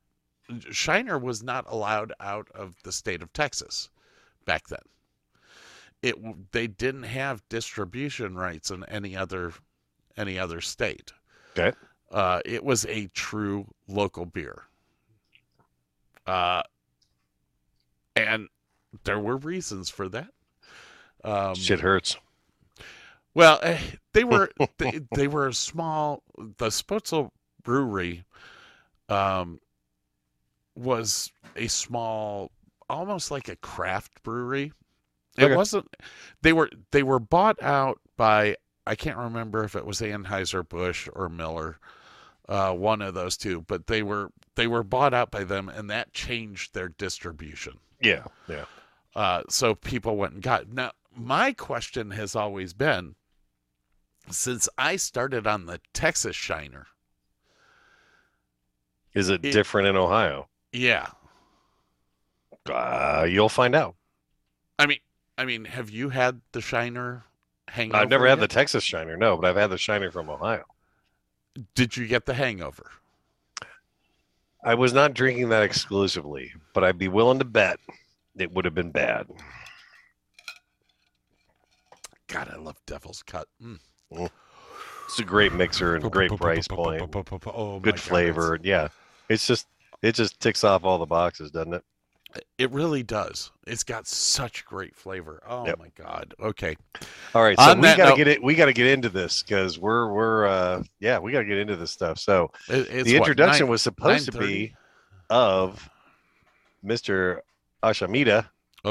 Shiner was not allowed out of the state of Texas. Back then, it they didn't have distribution rights in any other any other state. Okay. Uh, it was a true local beer. Uh, and there were reasons for that. Um, Shit hurts. well, eh, they were they, they were a small. The Spoetzl Brewery, um, was a small, almost like a craft brewery. It Okay. wasn't. They were they were bought out by I can't remember if it was Anheuser Busch or Miller, uh, one of those two. But they were they were bought out by them, and that changed their distribution. Yeah, yeah. Uh, so people went and got. Now, my question has always been since I started on the Texas Shiner. Is it, It- different in Ohio? Yeah. Uh, you'll find out. I mean, I mean, have you had the Shiner hangover? I've never had the? Texas Shiner, no, but I've had the Shiner from Ohio. Did you get the hangover? I was not drinking that exclusively, but I'd be willing to bet it would have been bad. God, I love Devil's Cut. Mm. It's a great mixer and great price point, Oh, good God, flavor. Yeah, it's just it just ticks off all the boxes, doesn't it? It really does. It's got such great flavor. Oh Yep. my God. Okay. All right, so On we gotta note- get it. We gotta get into this because we're we're uh yeah we gotta get into this stuff. So It- the what, introduction nine- was supposed to be of Mr. Ashamita. Uh,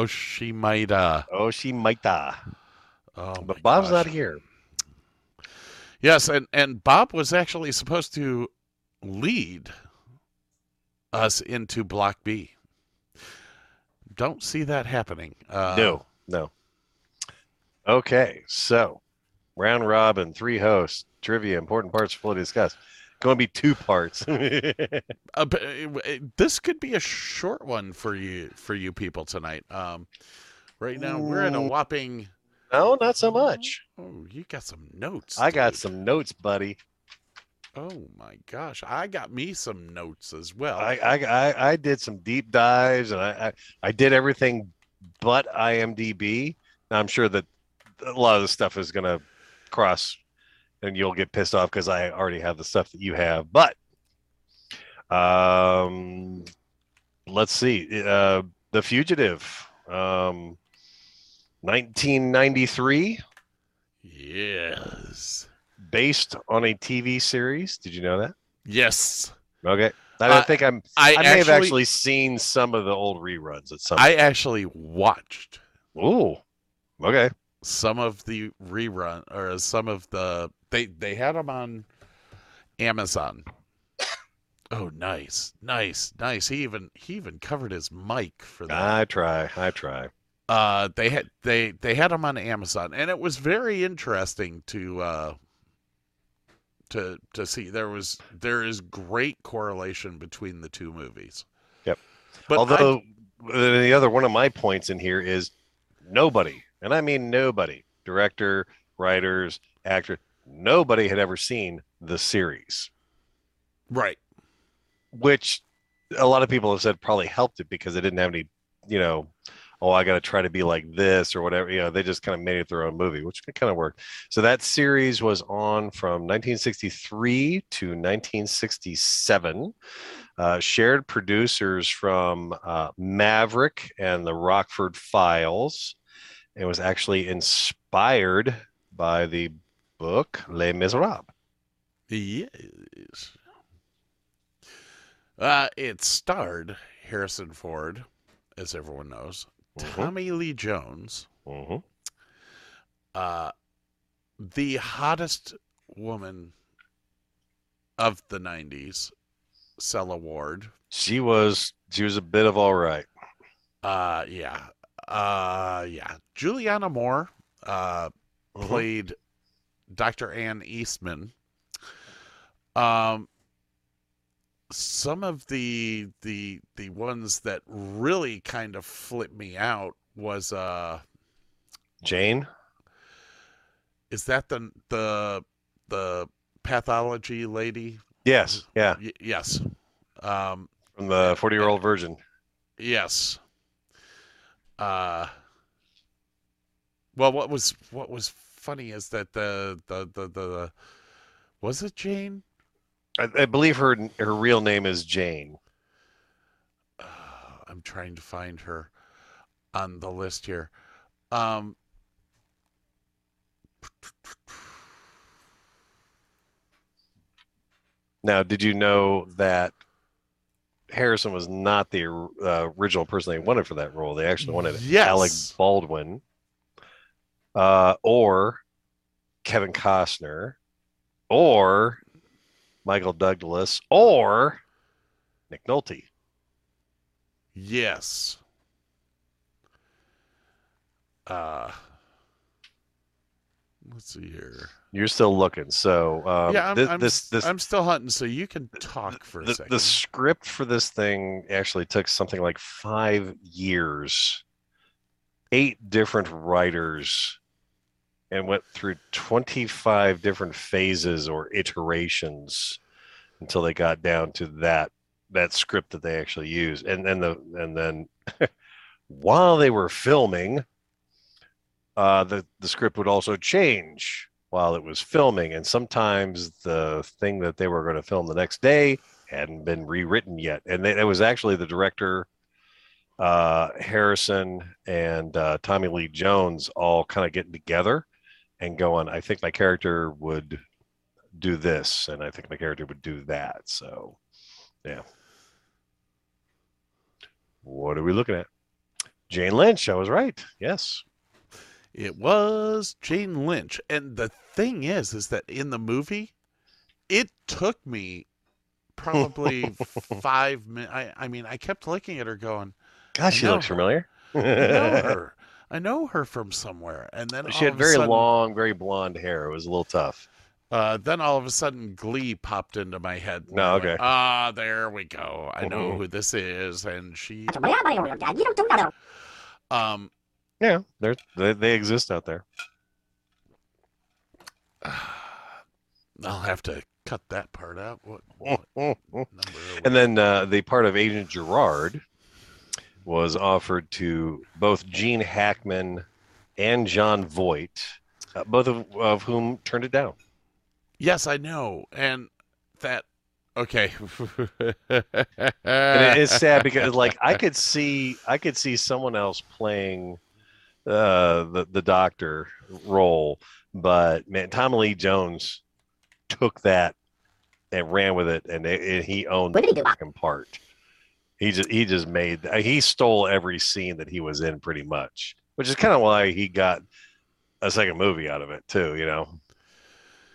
Oshimaita, oh, but Bob's gosh. not here. Yes, and and Bob was actually supposed to lead us into Block B. Don't see that happening. Uh, no, no. Okay, so round robin, three hosts, trivia, important parts fully discussed. Going to be two parts. uh, uh, this could be a short one for you for you people tonight. Um, right now we're in a whopping. no, not so much. Oh, you got some notes. I got some notes, buddy. Oh my gosh, I got me some notes as well. I, I, I, I did some deep dives and I, I, I did everything but IMDb. Now, I'm sure that a lot of the stuff is going to cross and you'll get pissed off because I already have the stuff that you have. But um, let's see. Uh, the Fugitive, um, 1993, yes, based on a TV series. Did you know that? yes. Okay. I Uh, think I'm. I, I, may have actually, actually seen some of the old reruns at some. I actually watched Ooh. Okay. some of the rerun or some of the they they had them on Amazon. Oh, nice, nice, nice. He even he even covered his mic for that. I try. I try. uh, they had they they had them on Amazon, and it was very interesting to uh, to to see. There was there is great correlation between the two movies. Yep. But Although uh, the other one of my points in here is nobody, and I mean nobody, director, writers, actor, nobody had ever seen the series, right, which a lot of people have said probably helped it because it didn't have any, you know, oh, I got to try to be like this or whatever. You know, they just kind of made it their own movie, which kind of worked. So that series was on from 1963 to 1967. Uh, shared producers from uh, Maverick and the Rockford Files. It was actually inspired by the book Les Miserables. yes. Uh, it starred Harrison Ford, as everyone knows, Tommy Lee Jones, mhm. uh, the hottest woman of the '90s, Sela Ward. She was she was a bit of all right. Uh, yeah, uh, yeah. Julianne Moore uh, Mhm. played Dr. Ann Eastman. Um, some of the the the ones that really kind of flipped me out was uh Jane. is that the the the pathology lady? Yes, yeah, Y- yes. Um from the forty-year-old virgin. yes. Uh well what was what was funny is that the the the, the was it jane I, I believe her her real name is Jane. uh, i'm trying to find her on the list here um Now, did you know that Harrison was not the uh, original person they wanted for that role? They actually wanted Yes. Alec Baldwin, uh, or Kevin Costner, or Michael Douglas, or Nick Nolte. Yes. Uh let's see here. You're still looking. So um, yeah, I'm, I'm, this this I'm still hunting, so you can talk for a the, second. the script for this thing actually took something like five years, eight different writers, and went through 25 different phases or iterations until they got down to that that script that they actually used. And then the and then while they were filming, uh, the the script would also change while it was filming, and sometimes the thing that they were going to film the next day hadn't been rewritten yet, and it was actually the director. Uh, Harrison and uh, Tommy Lee Jones all kind of getting together and going, I think my character would do this, and I think my character would do that. So, yeah. What are we looking at? Jane Lynch. I was right. Yes. It was Jane Lynch. And the thing is, is that in the movie, it took me probably five minutes. I, I mean, I kept looking at her going, Gosh, she looks her. familiar. I know her. I know her from somewhere. And then she had very sudden- long, very blonde hair. It was a little tough. Uh, then all of a sudden, Glee popped into my head. and No, I went, okay. Ah, there we go. I know Mhm. who this is, and she. Um, Yeah, they're, they they exist out there. I'll have to cut that part out. What, what and number? Are we- then uh, the part of Agent Gerard was offered to both Gene Hackman and Jon Voight, uh, both of, of whom turned it down. yes, I know, and that. Okay. and it is sad because like I could see I could see someone else playing uh the the doctor role, but man, Tommy Lee Jones took that and ran with it, and, it, and he owned the fucking part. He just he just made he stole every scene that he was in pretty much, which is kind of why he got a second movie out of it too. You know.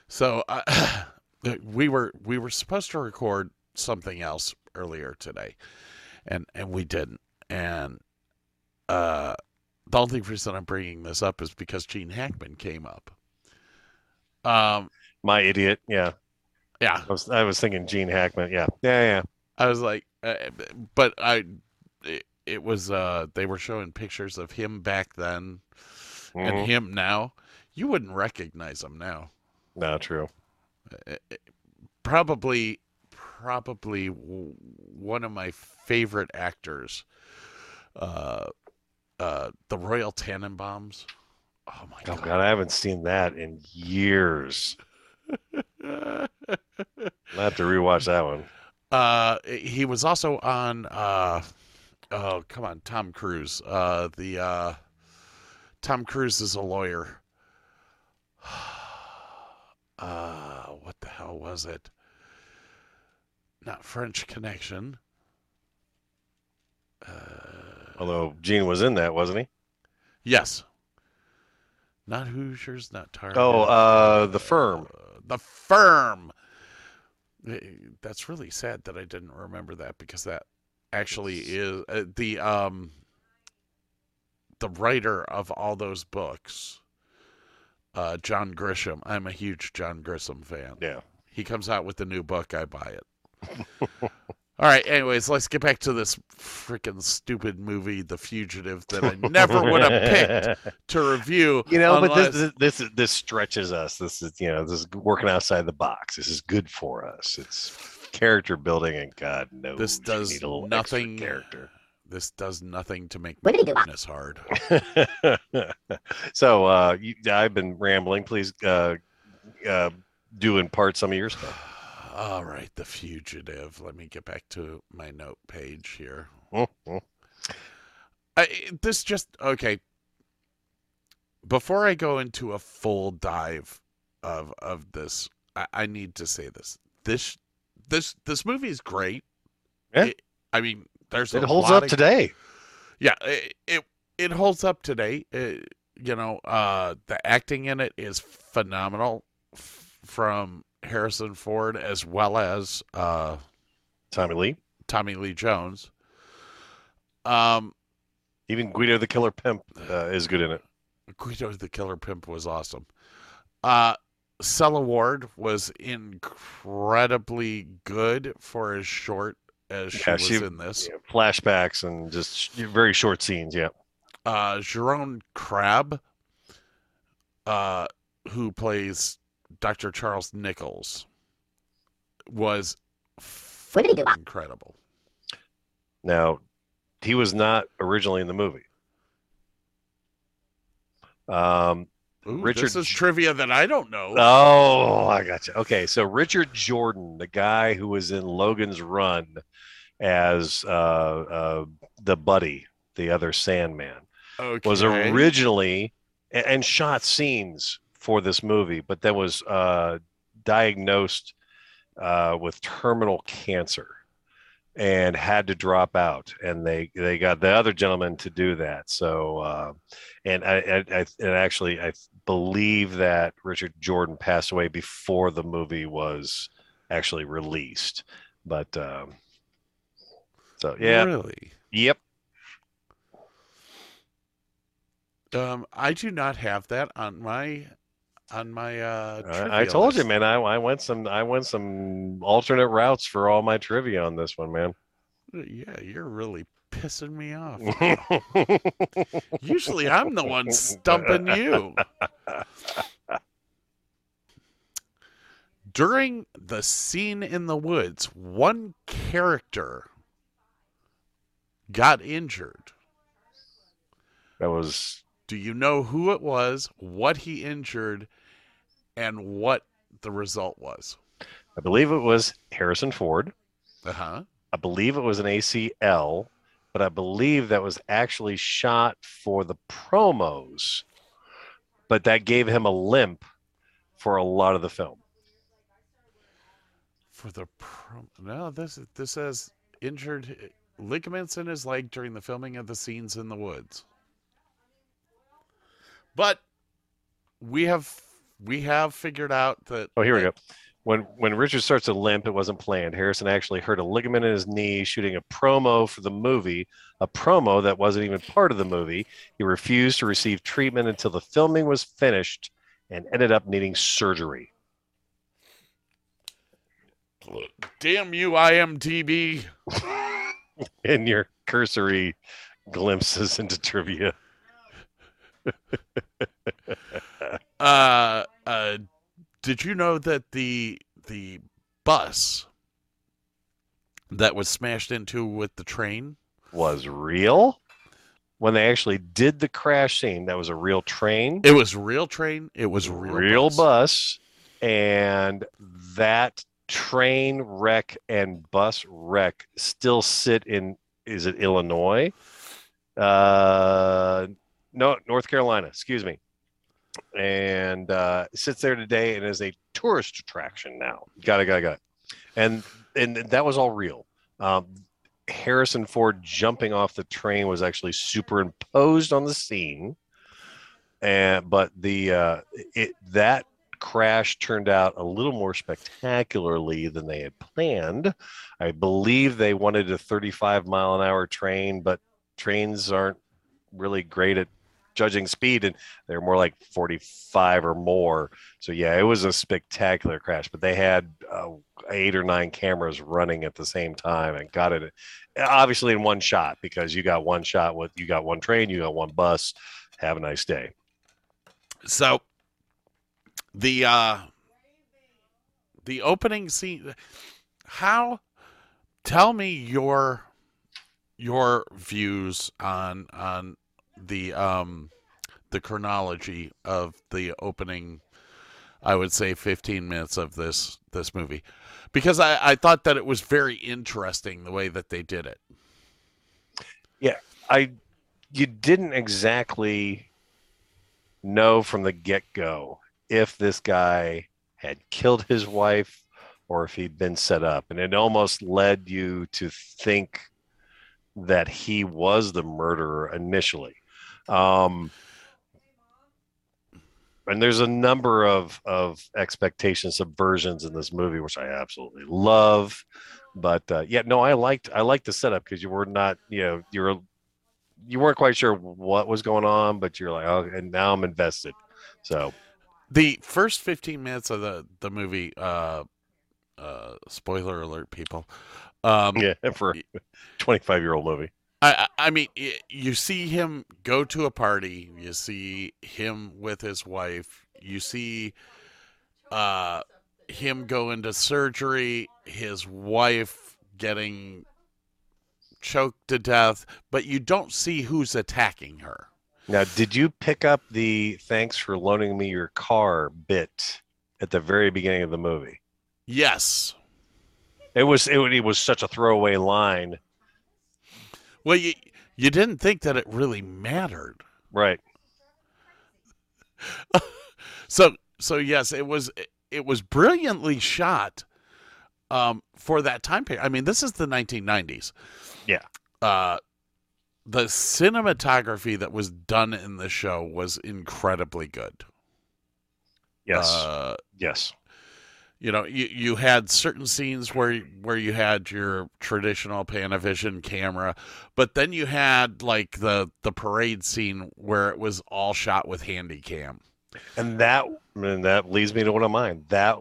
So uh, we were we were supposed to record something else earlier today, and and we didn't. And uh, the only reason I'm bringing this up is because Gene Hackman came up. Um, My idiot. Yeah. yeah, I was I was thinking Gene Hackman. Yeah. Yeah. Yeah. I was like, uh, but I, it, it was uh, they were showing pictures of him back then Mhm. and him now. You wouldn't recognize him now. No, true. Uh, uh, Probably, probably w- one of my favorite actors. Uh, uh, the Royal Tenenbaums. Oh my Oh god! God, I haven't seen that in years. I have to rewatch that one. Uh, he was also on. Uh, oh, come on, Tom Cruise. Uh, the uh, Tom Cruise is a lawyer. Uh, what the hell was it? Not French Connection. Uh, Although Gene was in that, wasn't he? yes. Not Hoosiers, not Target. Oh, uh, The Firm. Uh, the Firm. Eh, That's really sad that I didn't remember that because that actually is uh, the um the writer of all those books. Uh, John Grisham. I'm a huge John Grisham fan. Yeah. He comes out with the new book, I buy it. All right. Anyways, let's get back to this freaking stupid movie, The Fugitive, that I never would have picked to review. You know, but unless- this, this this this stretches us. This is you know this is working outside the box. This is good for us. It's character building, and God knows This you does need a little extra nothing- character. This does nothing to make this hard. so uh, you, I've been rambling. Please uh, uh, do impart some of your stuff. All right, The Fugitive. Let me get back to my note page here. I, this just okay. Before I go into a full dive of of this, I, I need to say this. This this this movie is great. Yeah. It- I mean, there's It holds up of- today. Yeah, it it, it holds up today. Uh you know, uh, the acting in it is phenomenal f- from Harrison Ford as well as uh, Tommy Lee, Tommy Lee Jones. Um, even Guido the Killer Pimp uh, is good in it. Guido the Killer Pimp was awesome. Uh, Sela Ward was incredibly good for as short as she Yeah, was she- in this. Yeah, flashbacks and just very short scenes. Yeah. Uh, Jeroen Krabbé, uh, who plays Dr. Charles Nichols, was f- incredible. Now, he was not originally in the movie. Um, Ooh, Richard this is trivia that I don't know. Oh, I got you. Okay, so Richard Jordan, the guy who was in Logan's Run as uh, uh, the buddy, the other Sandman, okay. was originally and, and shot scenes for this movie, but then was uh, diagnosed uh, with terminal cancer and had to drop out. And they they got the other gentleman to do that. So, uh, and I, I, I and actually I believe that Richard Jordan passed away before the movie was actually released. But um, so yeah, Really? yep. Um, I do not have that on my on my uh. I, I told you, man. I, I went some I went some alternate routes for all my trivia on this one, man. Yeah, you're really pissing me off. Usually, I'm the one stumping you. During the scene in the woods, one character got injured. That was Do you know who it was, what he injured, and what the result was? I believe it was Harrison Ford. Uh huh. I believe it was an ACL, but I believe that was actually shot for the promos. But that gave him a limp for a lot of the film. For the pro- no, this this says injured ligaments in his leg during the filming of the scenes in the woods. But we have we have figured out that. Oh, here we go. When when Richard starts to limp, it wasn't planned. Harrison actually hurt a ligament in his knee shooting a promo for the movie, a promo that wasn't even part of the movie. He refused to receive treatment until the filming was finished and ended up needing surgery. Damn you, IMDb. In your cursory glimpses into trivia. Uh, uh, did you know that the the bus that was smashed into with the train was real? When they actually did the crash scene that was a real train? It was real train. It was real, real bus. bus. And that train wreck and bus wreck still sit in is it illinois? Uh no north carolina excuse me. And uh sits there today and is a tourist attraction now. Got it got it got it. And and that was all real. Um harrison ford jumping off the train was actually superimposed on the scene. And but the uh it that crash turned out a little more spectacularly than they had planned. I believe they wanted a 35 mile an hour train but trains aren't really great at judging speed and they're more like 45 or more. So yeah it was a spectacular crash but they had uh, eight or nine cameras running at the same time and got it obviously in one shot because you got one shot with you got one train you got one bus. Have a nice day. So the uh the opening scene how tell me your your views on on the um the chronology of the opening i would say 15 minutes of this this movie. Because i i thought that it was very interesting the way that they did it. Yeah, I you didn't exactly know from the get go if this guy had killed his wife or if he'd been set up, and it almost led you to think that he was the murderer initially. Um, and there's a number of of expectation subversions in this movie, which I absolutely love. But uh, yeah, no, I liked I liked the setup because you were not, you know, you're you weren't quite sure what was going on, but you're like, oh, and now I'm invested. So the first 15 minutes of the the movie uh uh spoiler alert people um yeah, for 25 year old movie. I, I mean, you see him go to a party. You see him with his wife. You see uh, him go into surgery. His wife getting choked to death, but you don't see who's attacking her. Now, did you pick up the "thanks for loaning me your car" bit at the very beginning of the movie? Yes. It was it, it was such a throwaway line, Well, you you didn't think that it really mattered. right? So so yes, it was it was brilliantly shot um, for that time period. I mean, this is the 1990s. Yeah. Uh, the cinematography that was done in the show was incredibly good. Yes, Uh, yes, you know, you, you had certain scenes where where you had your traditional Panavision camera, but then you had like the the parade scene where it was all shot with handy cam. and that and that leads me to one of mine. That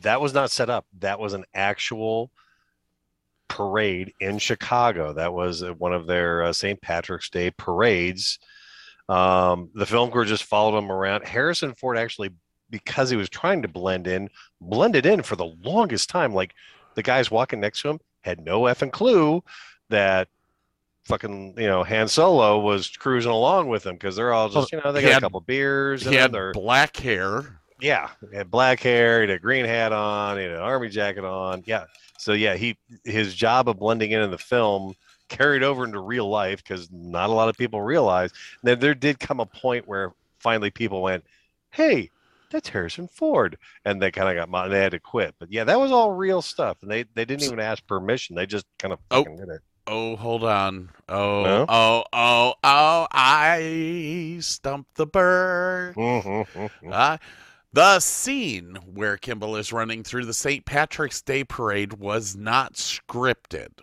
that was not set up. That was an actual parade in Chicago. That was one of their uh, St. Patrick's Day parades. Um, the film crew just followed him around. Harrison Ford actually, because he was trying to blend in, blended in for the longest time. Like the guys walking next to him had no effing clue that fucking you know Han Solo was cruising along with him because they're all just you know they He got had- a couple beers He had they're black hair. yeah, he had black hair, he had a green hat on, he had an army jacket on. Yeah. So yeah, he his job of blending in in the film carried over into real life because not a lot of people realize that there did come a point where finally people went, "Hey, that's Harrison Ford, and they kind of got they had to quit. But yeah, that was all real stuff, and they they didn't even ask permission. They just kind of Oh. did it. Oh, hold on. Oh, No? oh, oh, oh! I stumped the bird. Mhm. Uh, the scene where Kimball is running through the St. Patrick's Day parade was not scripted.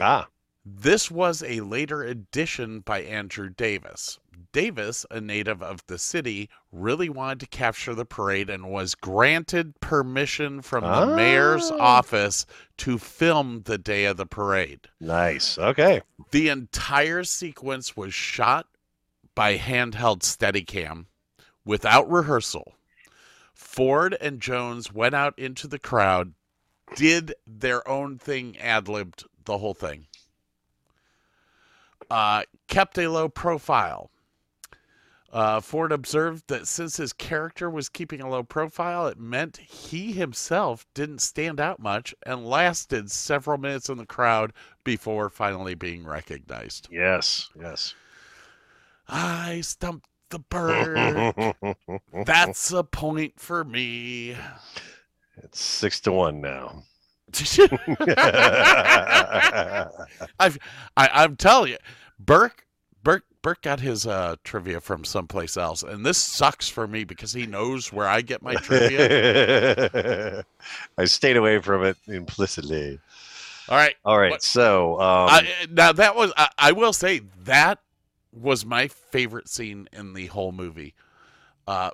ah, This was a later addition by Andrew Davis. Davis, a native of the city, really wanted to capture the parade and was granted permission from the mayor's Ah. office to film the day of the parade. nice. Okay. The entire sequence was shot by handheld Steadicam without rehearsal. Ford and Jones went out into the crowd, did their own thing, ad libbed the whole thing. Uh, kept a low profile. Uh, Ford observed that since his character was keeping a low profile, it meant he himself didn't stand out much and lasted several minutes in the crowd before finally being recognized. Yes. Yes. I stumped the bird. That's a point for me. it's six to one now. I've, I, I'm telling you, Burke, Burke, Burke got his uh, trivia from someplace else, and this sucks for me because he knows where I get my trivia. I stayed away from it implicitly. All right, All right. What- So, um, I, now that was I, I will say that was my favorite scene in the whole movie, uh,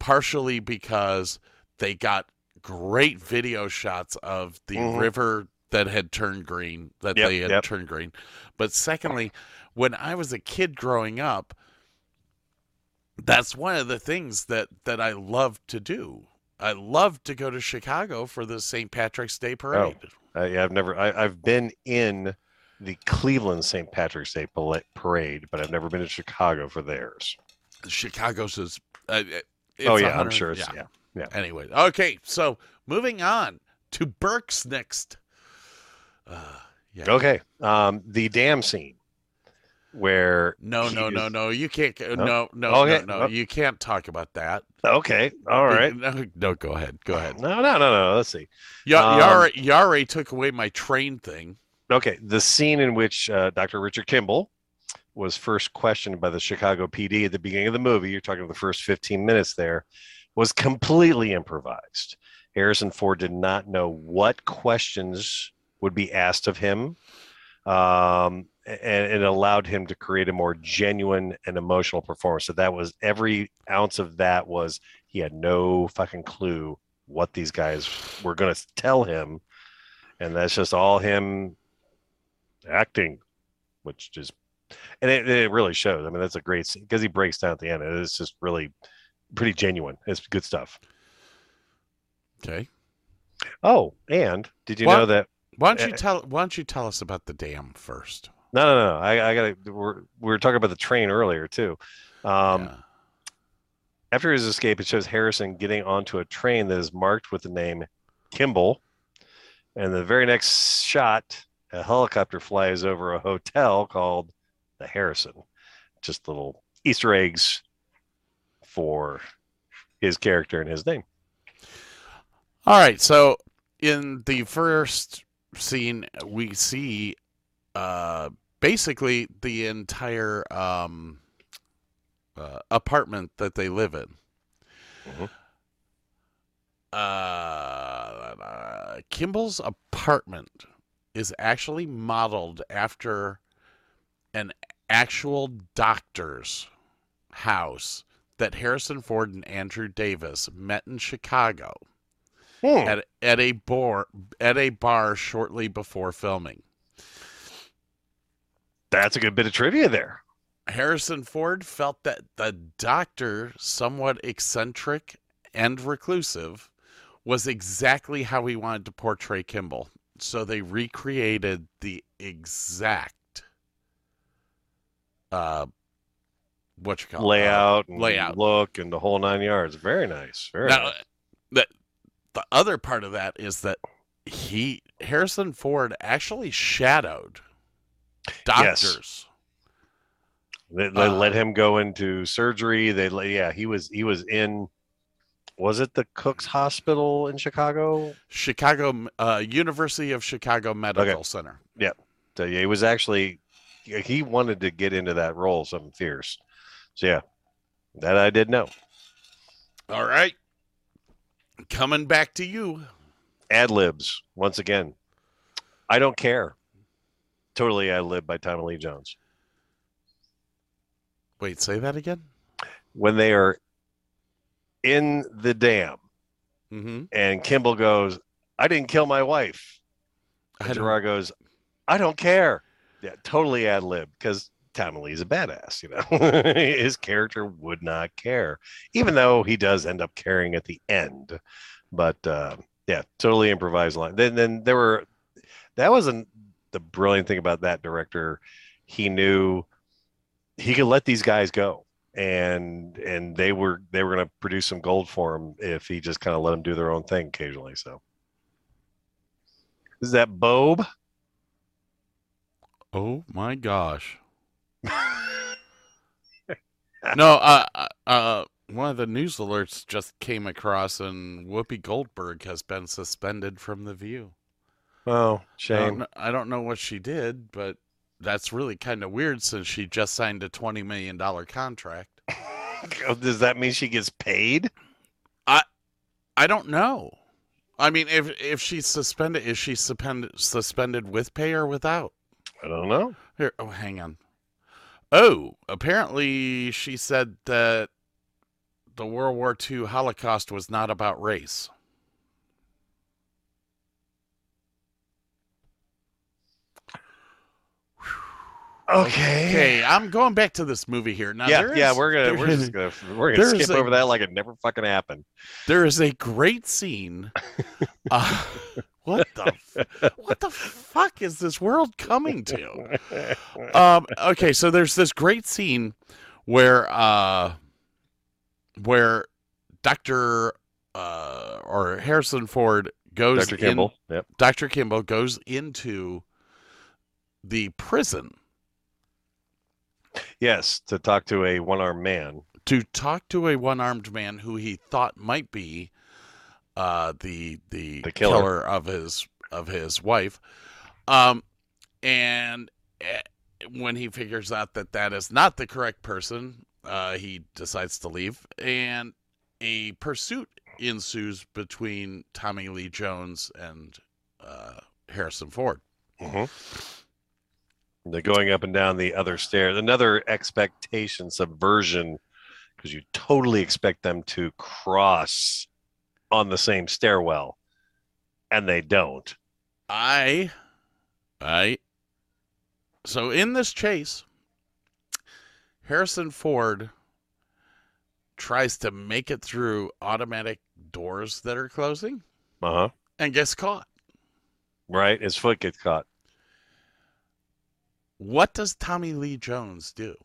partially because they got great video shots of the Mhm. river that had turned green, that Yep, they had yep. turned green, but secondly, when I was a kid growing up, that's one of the things that that I loved to do. I loved to go to Chicago for the St. Patrick's Day parade. uh, yeah, I've never, I, I've been in the Cleveland St. Patrick's Day parade, but I've never been to Chicago for theirs. Chicago's is. Uh, oh a yeah, I'm sure. It's, yeah. Anyway, okay, so moving on to Burke's next. Uh, yeah. Okay. Um, the dam scene where No, no, no, no. You can't. No, no, no, Okay. no. Oh. You can't talk about that. Okay. All right. No, no go ahead. Go ahead. No, no, no, no. Let's see. You, Um, you already took away my train thing. Okay, the scene in which uh, Dr. Richard Kimball was first questioned by the Chicago PD at the beginning of the movie, you're talking the first 15 minutes there, was completely improvised. Harrison Ford did not know what questions would be asked of him, um, and it allowed him to create a more genuine and emotional performance. So that was every ounce of that was he had no fucking clue what these guys were going to tell him, and that's just all him acting, which is, and it, it really shows. I mean, that's a great because he breaks down at the end. It's just really pretty genuine. It's good stuff. Okay. Oh, and did you What? know that? Why don't you tell? Why don't you tell us about the dam first? No, no, no. I, I got to. We're, we were talking about the train earlier too. Um, Yeah. After his escape, it shows Harrison getting onto a train that is marked with the name Kimball. And the very next shot, a helicopter flies over a hotel called the Harrison. Just little Easter eggs for his character and his name. All right. So in the first scene, we see uh, basically the entire um, uh, apartment that they live in. Mhm. Uh, Kimball's apartment is actually modeled after an actual doctor's house that Harrison Ford and Andrew Davis met in Chicago Hmm. at at a bar at a bar shortly before filming. That's a good bit of trivia there. Harrison Ford felt that the doctor, somewhat eccentric and reclusive, was exactly how he wanted to portray Kimball. So they recreated the exact uh what you call? Uh, Layout, and layout. look, and the whole nine yards. Very nice. Very Now, nice. the the other part of that is that he Harrison Ford actually shadowed doctors. They, they uh, let him go into surgery. They let, yeah, he was he was in was it the Cook's Hospital in Chicago? Chicago uh, University of Chicago Medical Center. So, yeah, he was actually he wanted to get into that role, something fierce. So yeah, that I did know. All right. Coming back to you. Ad libs once again. I don't care. Totally ad lib by Tommy Lee Jones. Wait, say that again? When they are in the dam Mm-hmm. and Kimball goes, I didn't kill my wife. And Gerard goes, I don't care. Yeah, totally ad lib because Tommy Lee's a badass, you know. His character would not care, even though he does end up caring at the end. But uh, yeah, totally improvised line. Then then there were that wasn't the brilliant thing about that director. He knew he could let these guys go. And and they were they were going to produce some gold for him if he just kind of let them do their own thing occasionally. So is that Bob? Oh my gosh. no, uh, uh, uh, one of the news alerts just came across, and Whoopi Goldberg has been suspended from the View. Oh, I don't, shame. kn- I don't know what she did, but that's really kind of weird since she just signed a twenty million dollar contract. Oh, Does that mean she gets paid? I don't know. I mean, if if she's suspended, is she suspended suspended with pay or without? I don't know. Here, oh, hang on. Oh, apparently she said that the World War II Holocaust was not about race. Okay. Okay, I'm going back to this movie here. Now, yeah, there yeah, we're gonna we're is- just gonna we're gonna skip a- over that like it never fucking happened. there is a great scene. Uh, what the what the fuck is this world coming to? um okay so there's this great scene where uh where dr uh or harrison ford goes Dr. in- Yep. dr kimball goes into the prison Yes, to talk to a one-armed man. to talk to a one-armed man who he thought might be uh the the, The killer. killer of his of his wife um and eh, when he figures out that that is not the correct person uh he decides to leave and a pursuit ensues between Tommy Lee Jones and uh Harrison Ford Mhm. They're going up and down the other stairs. Another expectation subversion because you totally expect them to cross on the same stairwell, and they don't. I, I, so in this chase, Harrison Ford tries to make it through automatic doors that are closing Uh huh. and gets caught. Right. His foot gets caught. What does Tommy Lee Jones do?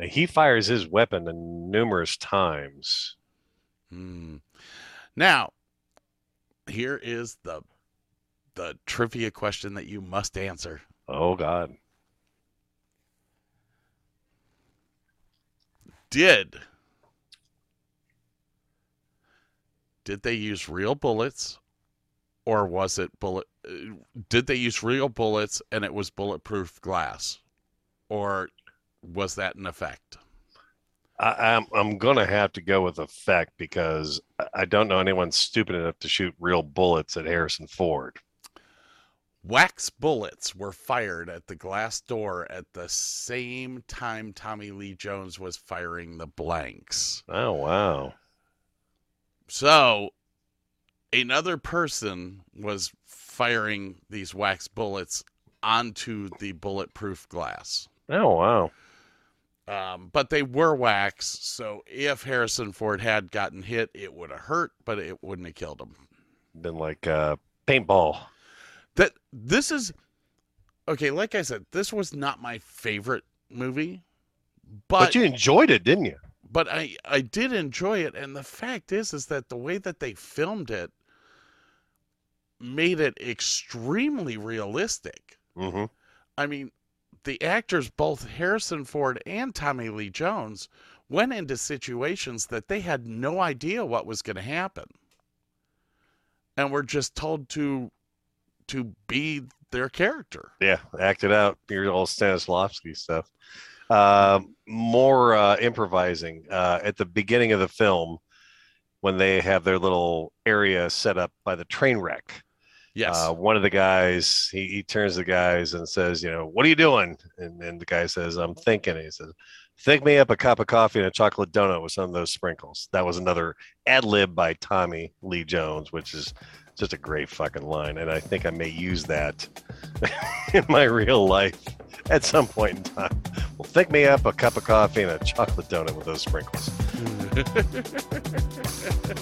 He fires his weapon numerous times. Hmm. Now, here is the the trivia question that you must answer. Oh God. Did did they use real bullets or was it bullet uh, did they use real bullets and it was bulletproof glass or was that an effect I, I'm I'm gonna have to go with effect because I- I don't know anyone stupid enough to shoot real bullets at Harrison Ford. wax bullets were fired at the glass door at the same time Tommy Lee Jones was firing the blanks Oh wow. So, another person was firing these wax bullets onto the bulletproof glass. Oh wow. Um, but they were wax, so if Harrison Ford had gotten hit, it would have hurt, but it wouldn't have killed him. Been like uh, paintball. That this is okay. Like I said, this was not my favorite movie, But, but you enjoyed it, didn't you? but I I did enjoy it, and the fact is is that the way that they filmed it made it extremely realistic. Mm-hmm. I mean, the actors, both Harrison Ford and Tommy Lee Jones, went into situations that they had no idea what was going to happen. And were just told to to be their character. Yeah, act it out. Your old Stanislavski stuff. Um, more uh, improvising uh, at the beginning of the film when they have their little area set up by the train wreck. Yes. Uh, one of the guys, he, he turns to the guys and says, you know, what are you doing? And, and the guy says, I'm thinking. And he says, think me up a cup of coffee and a chocolate donut with some of those sprinkles. That was another ad lib by Tommy Lee Jones, which is just a great fucking line. And I think I may use that in my real life at some point in time. Well, think me up a cup of coffee and a chocolate donut with those sprinkles.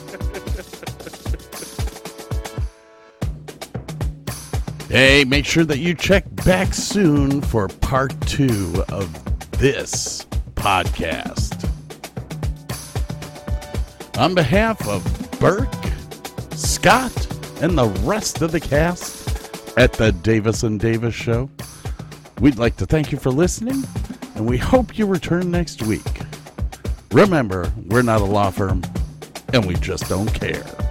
Hey, make sure that you check back soon for part two of this podcast. On behalf of Burke, Scott, and the rest of the cast at the Davis and Davis Show, we'd like to thank you for listening, and we hope you return next week. Remember, we're not a law firm, and we just don't care.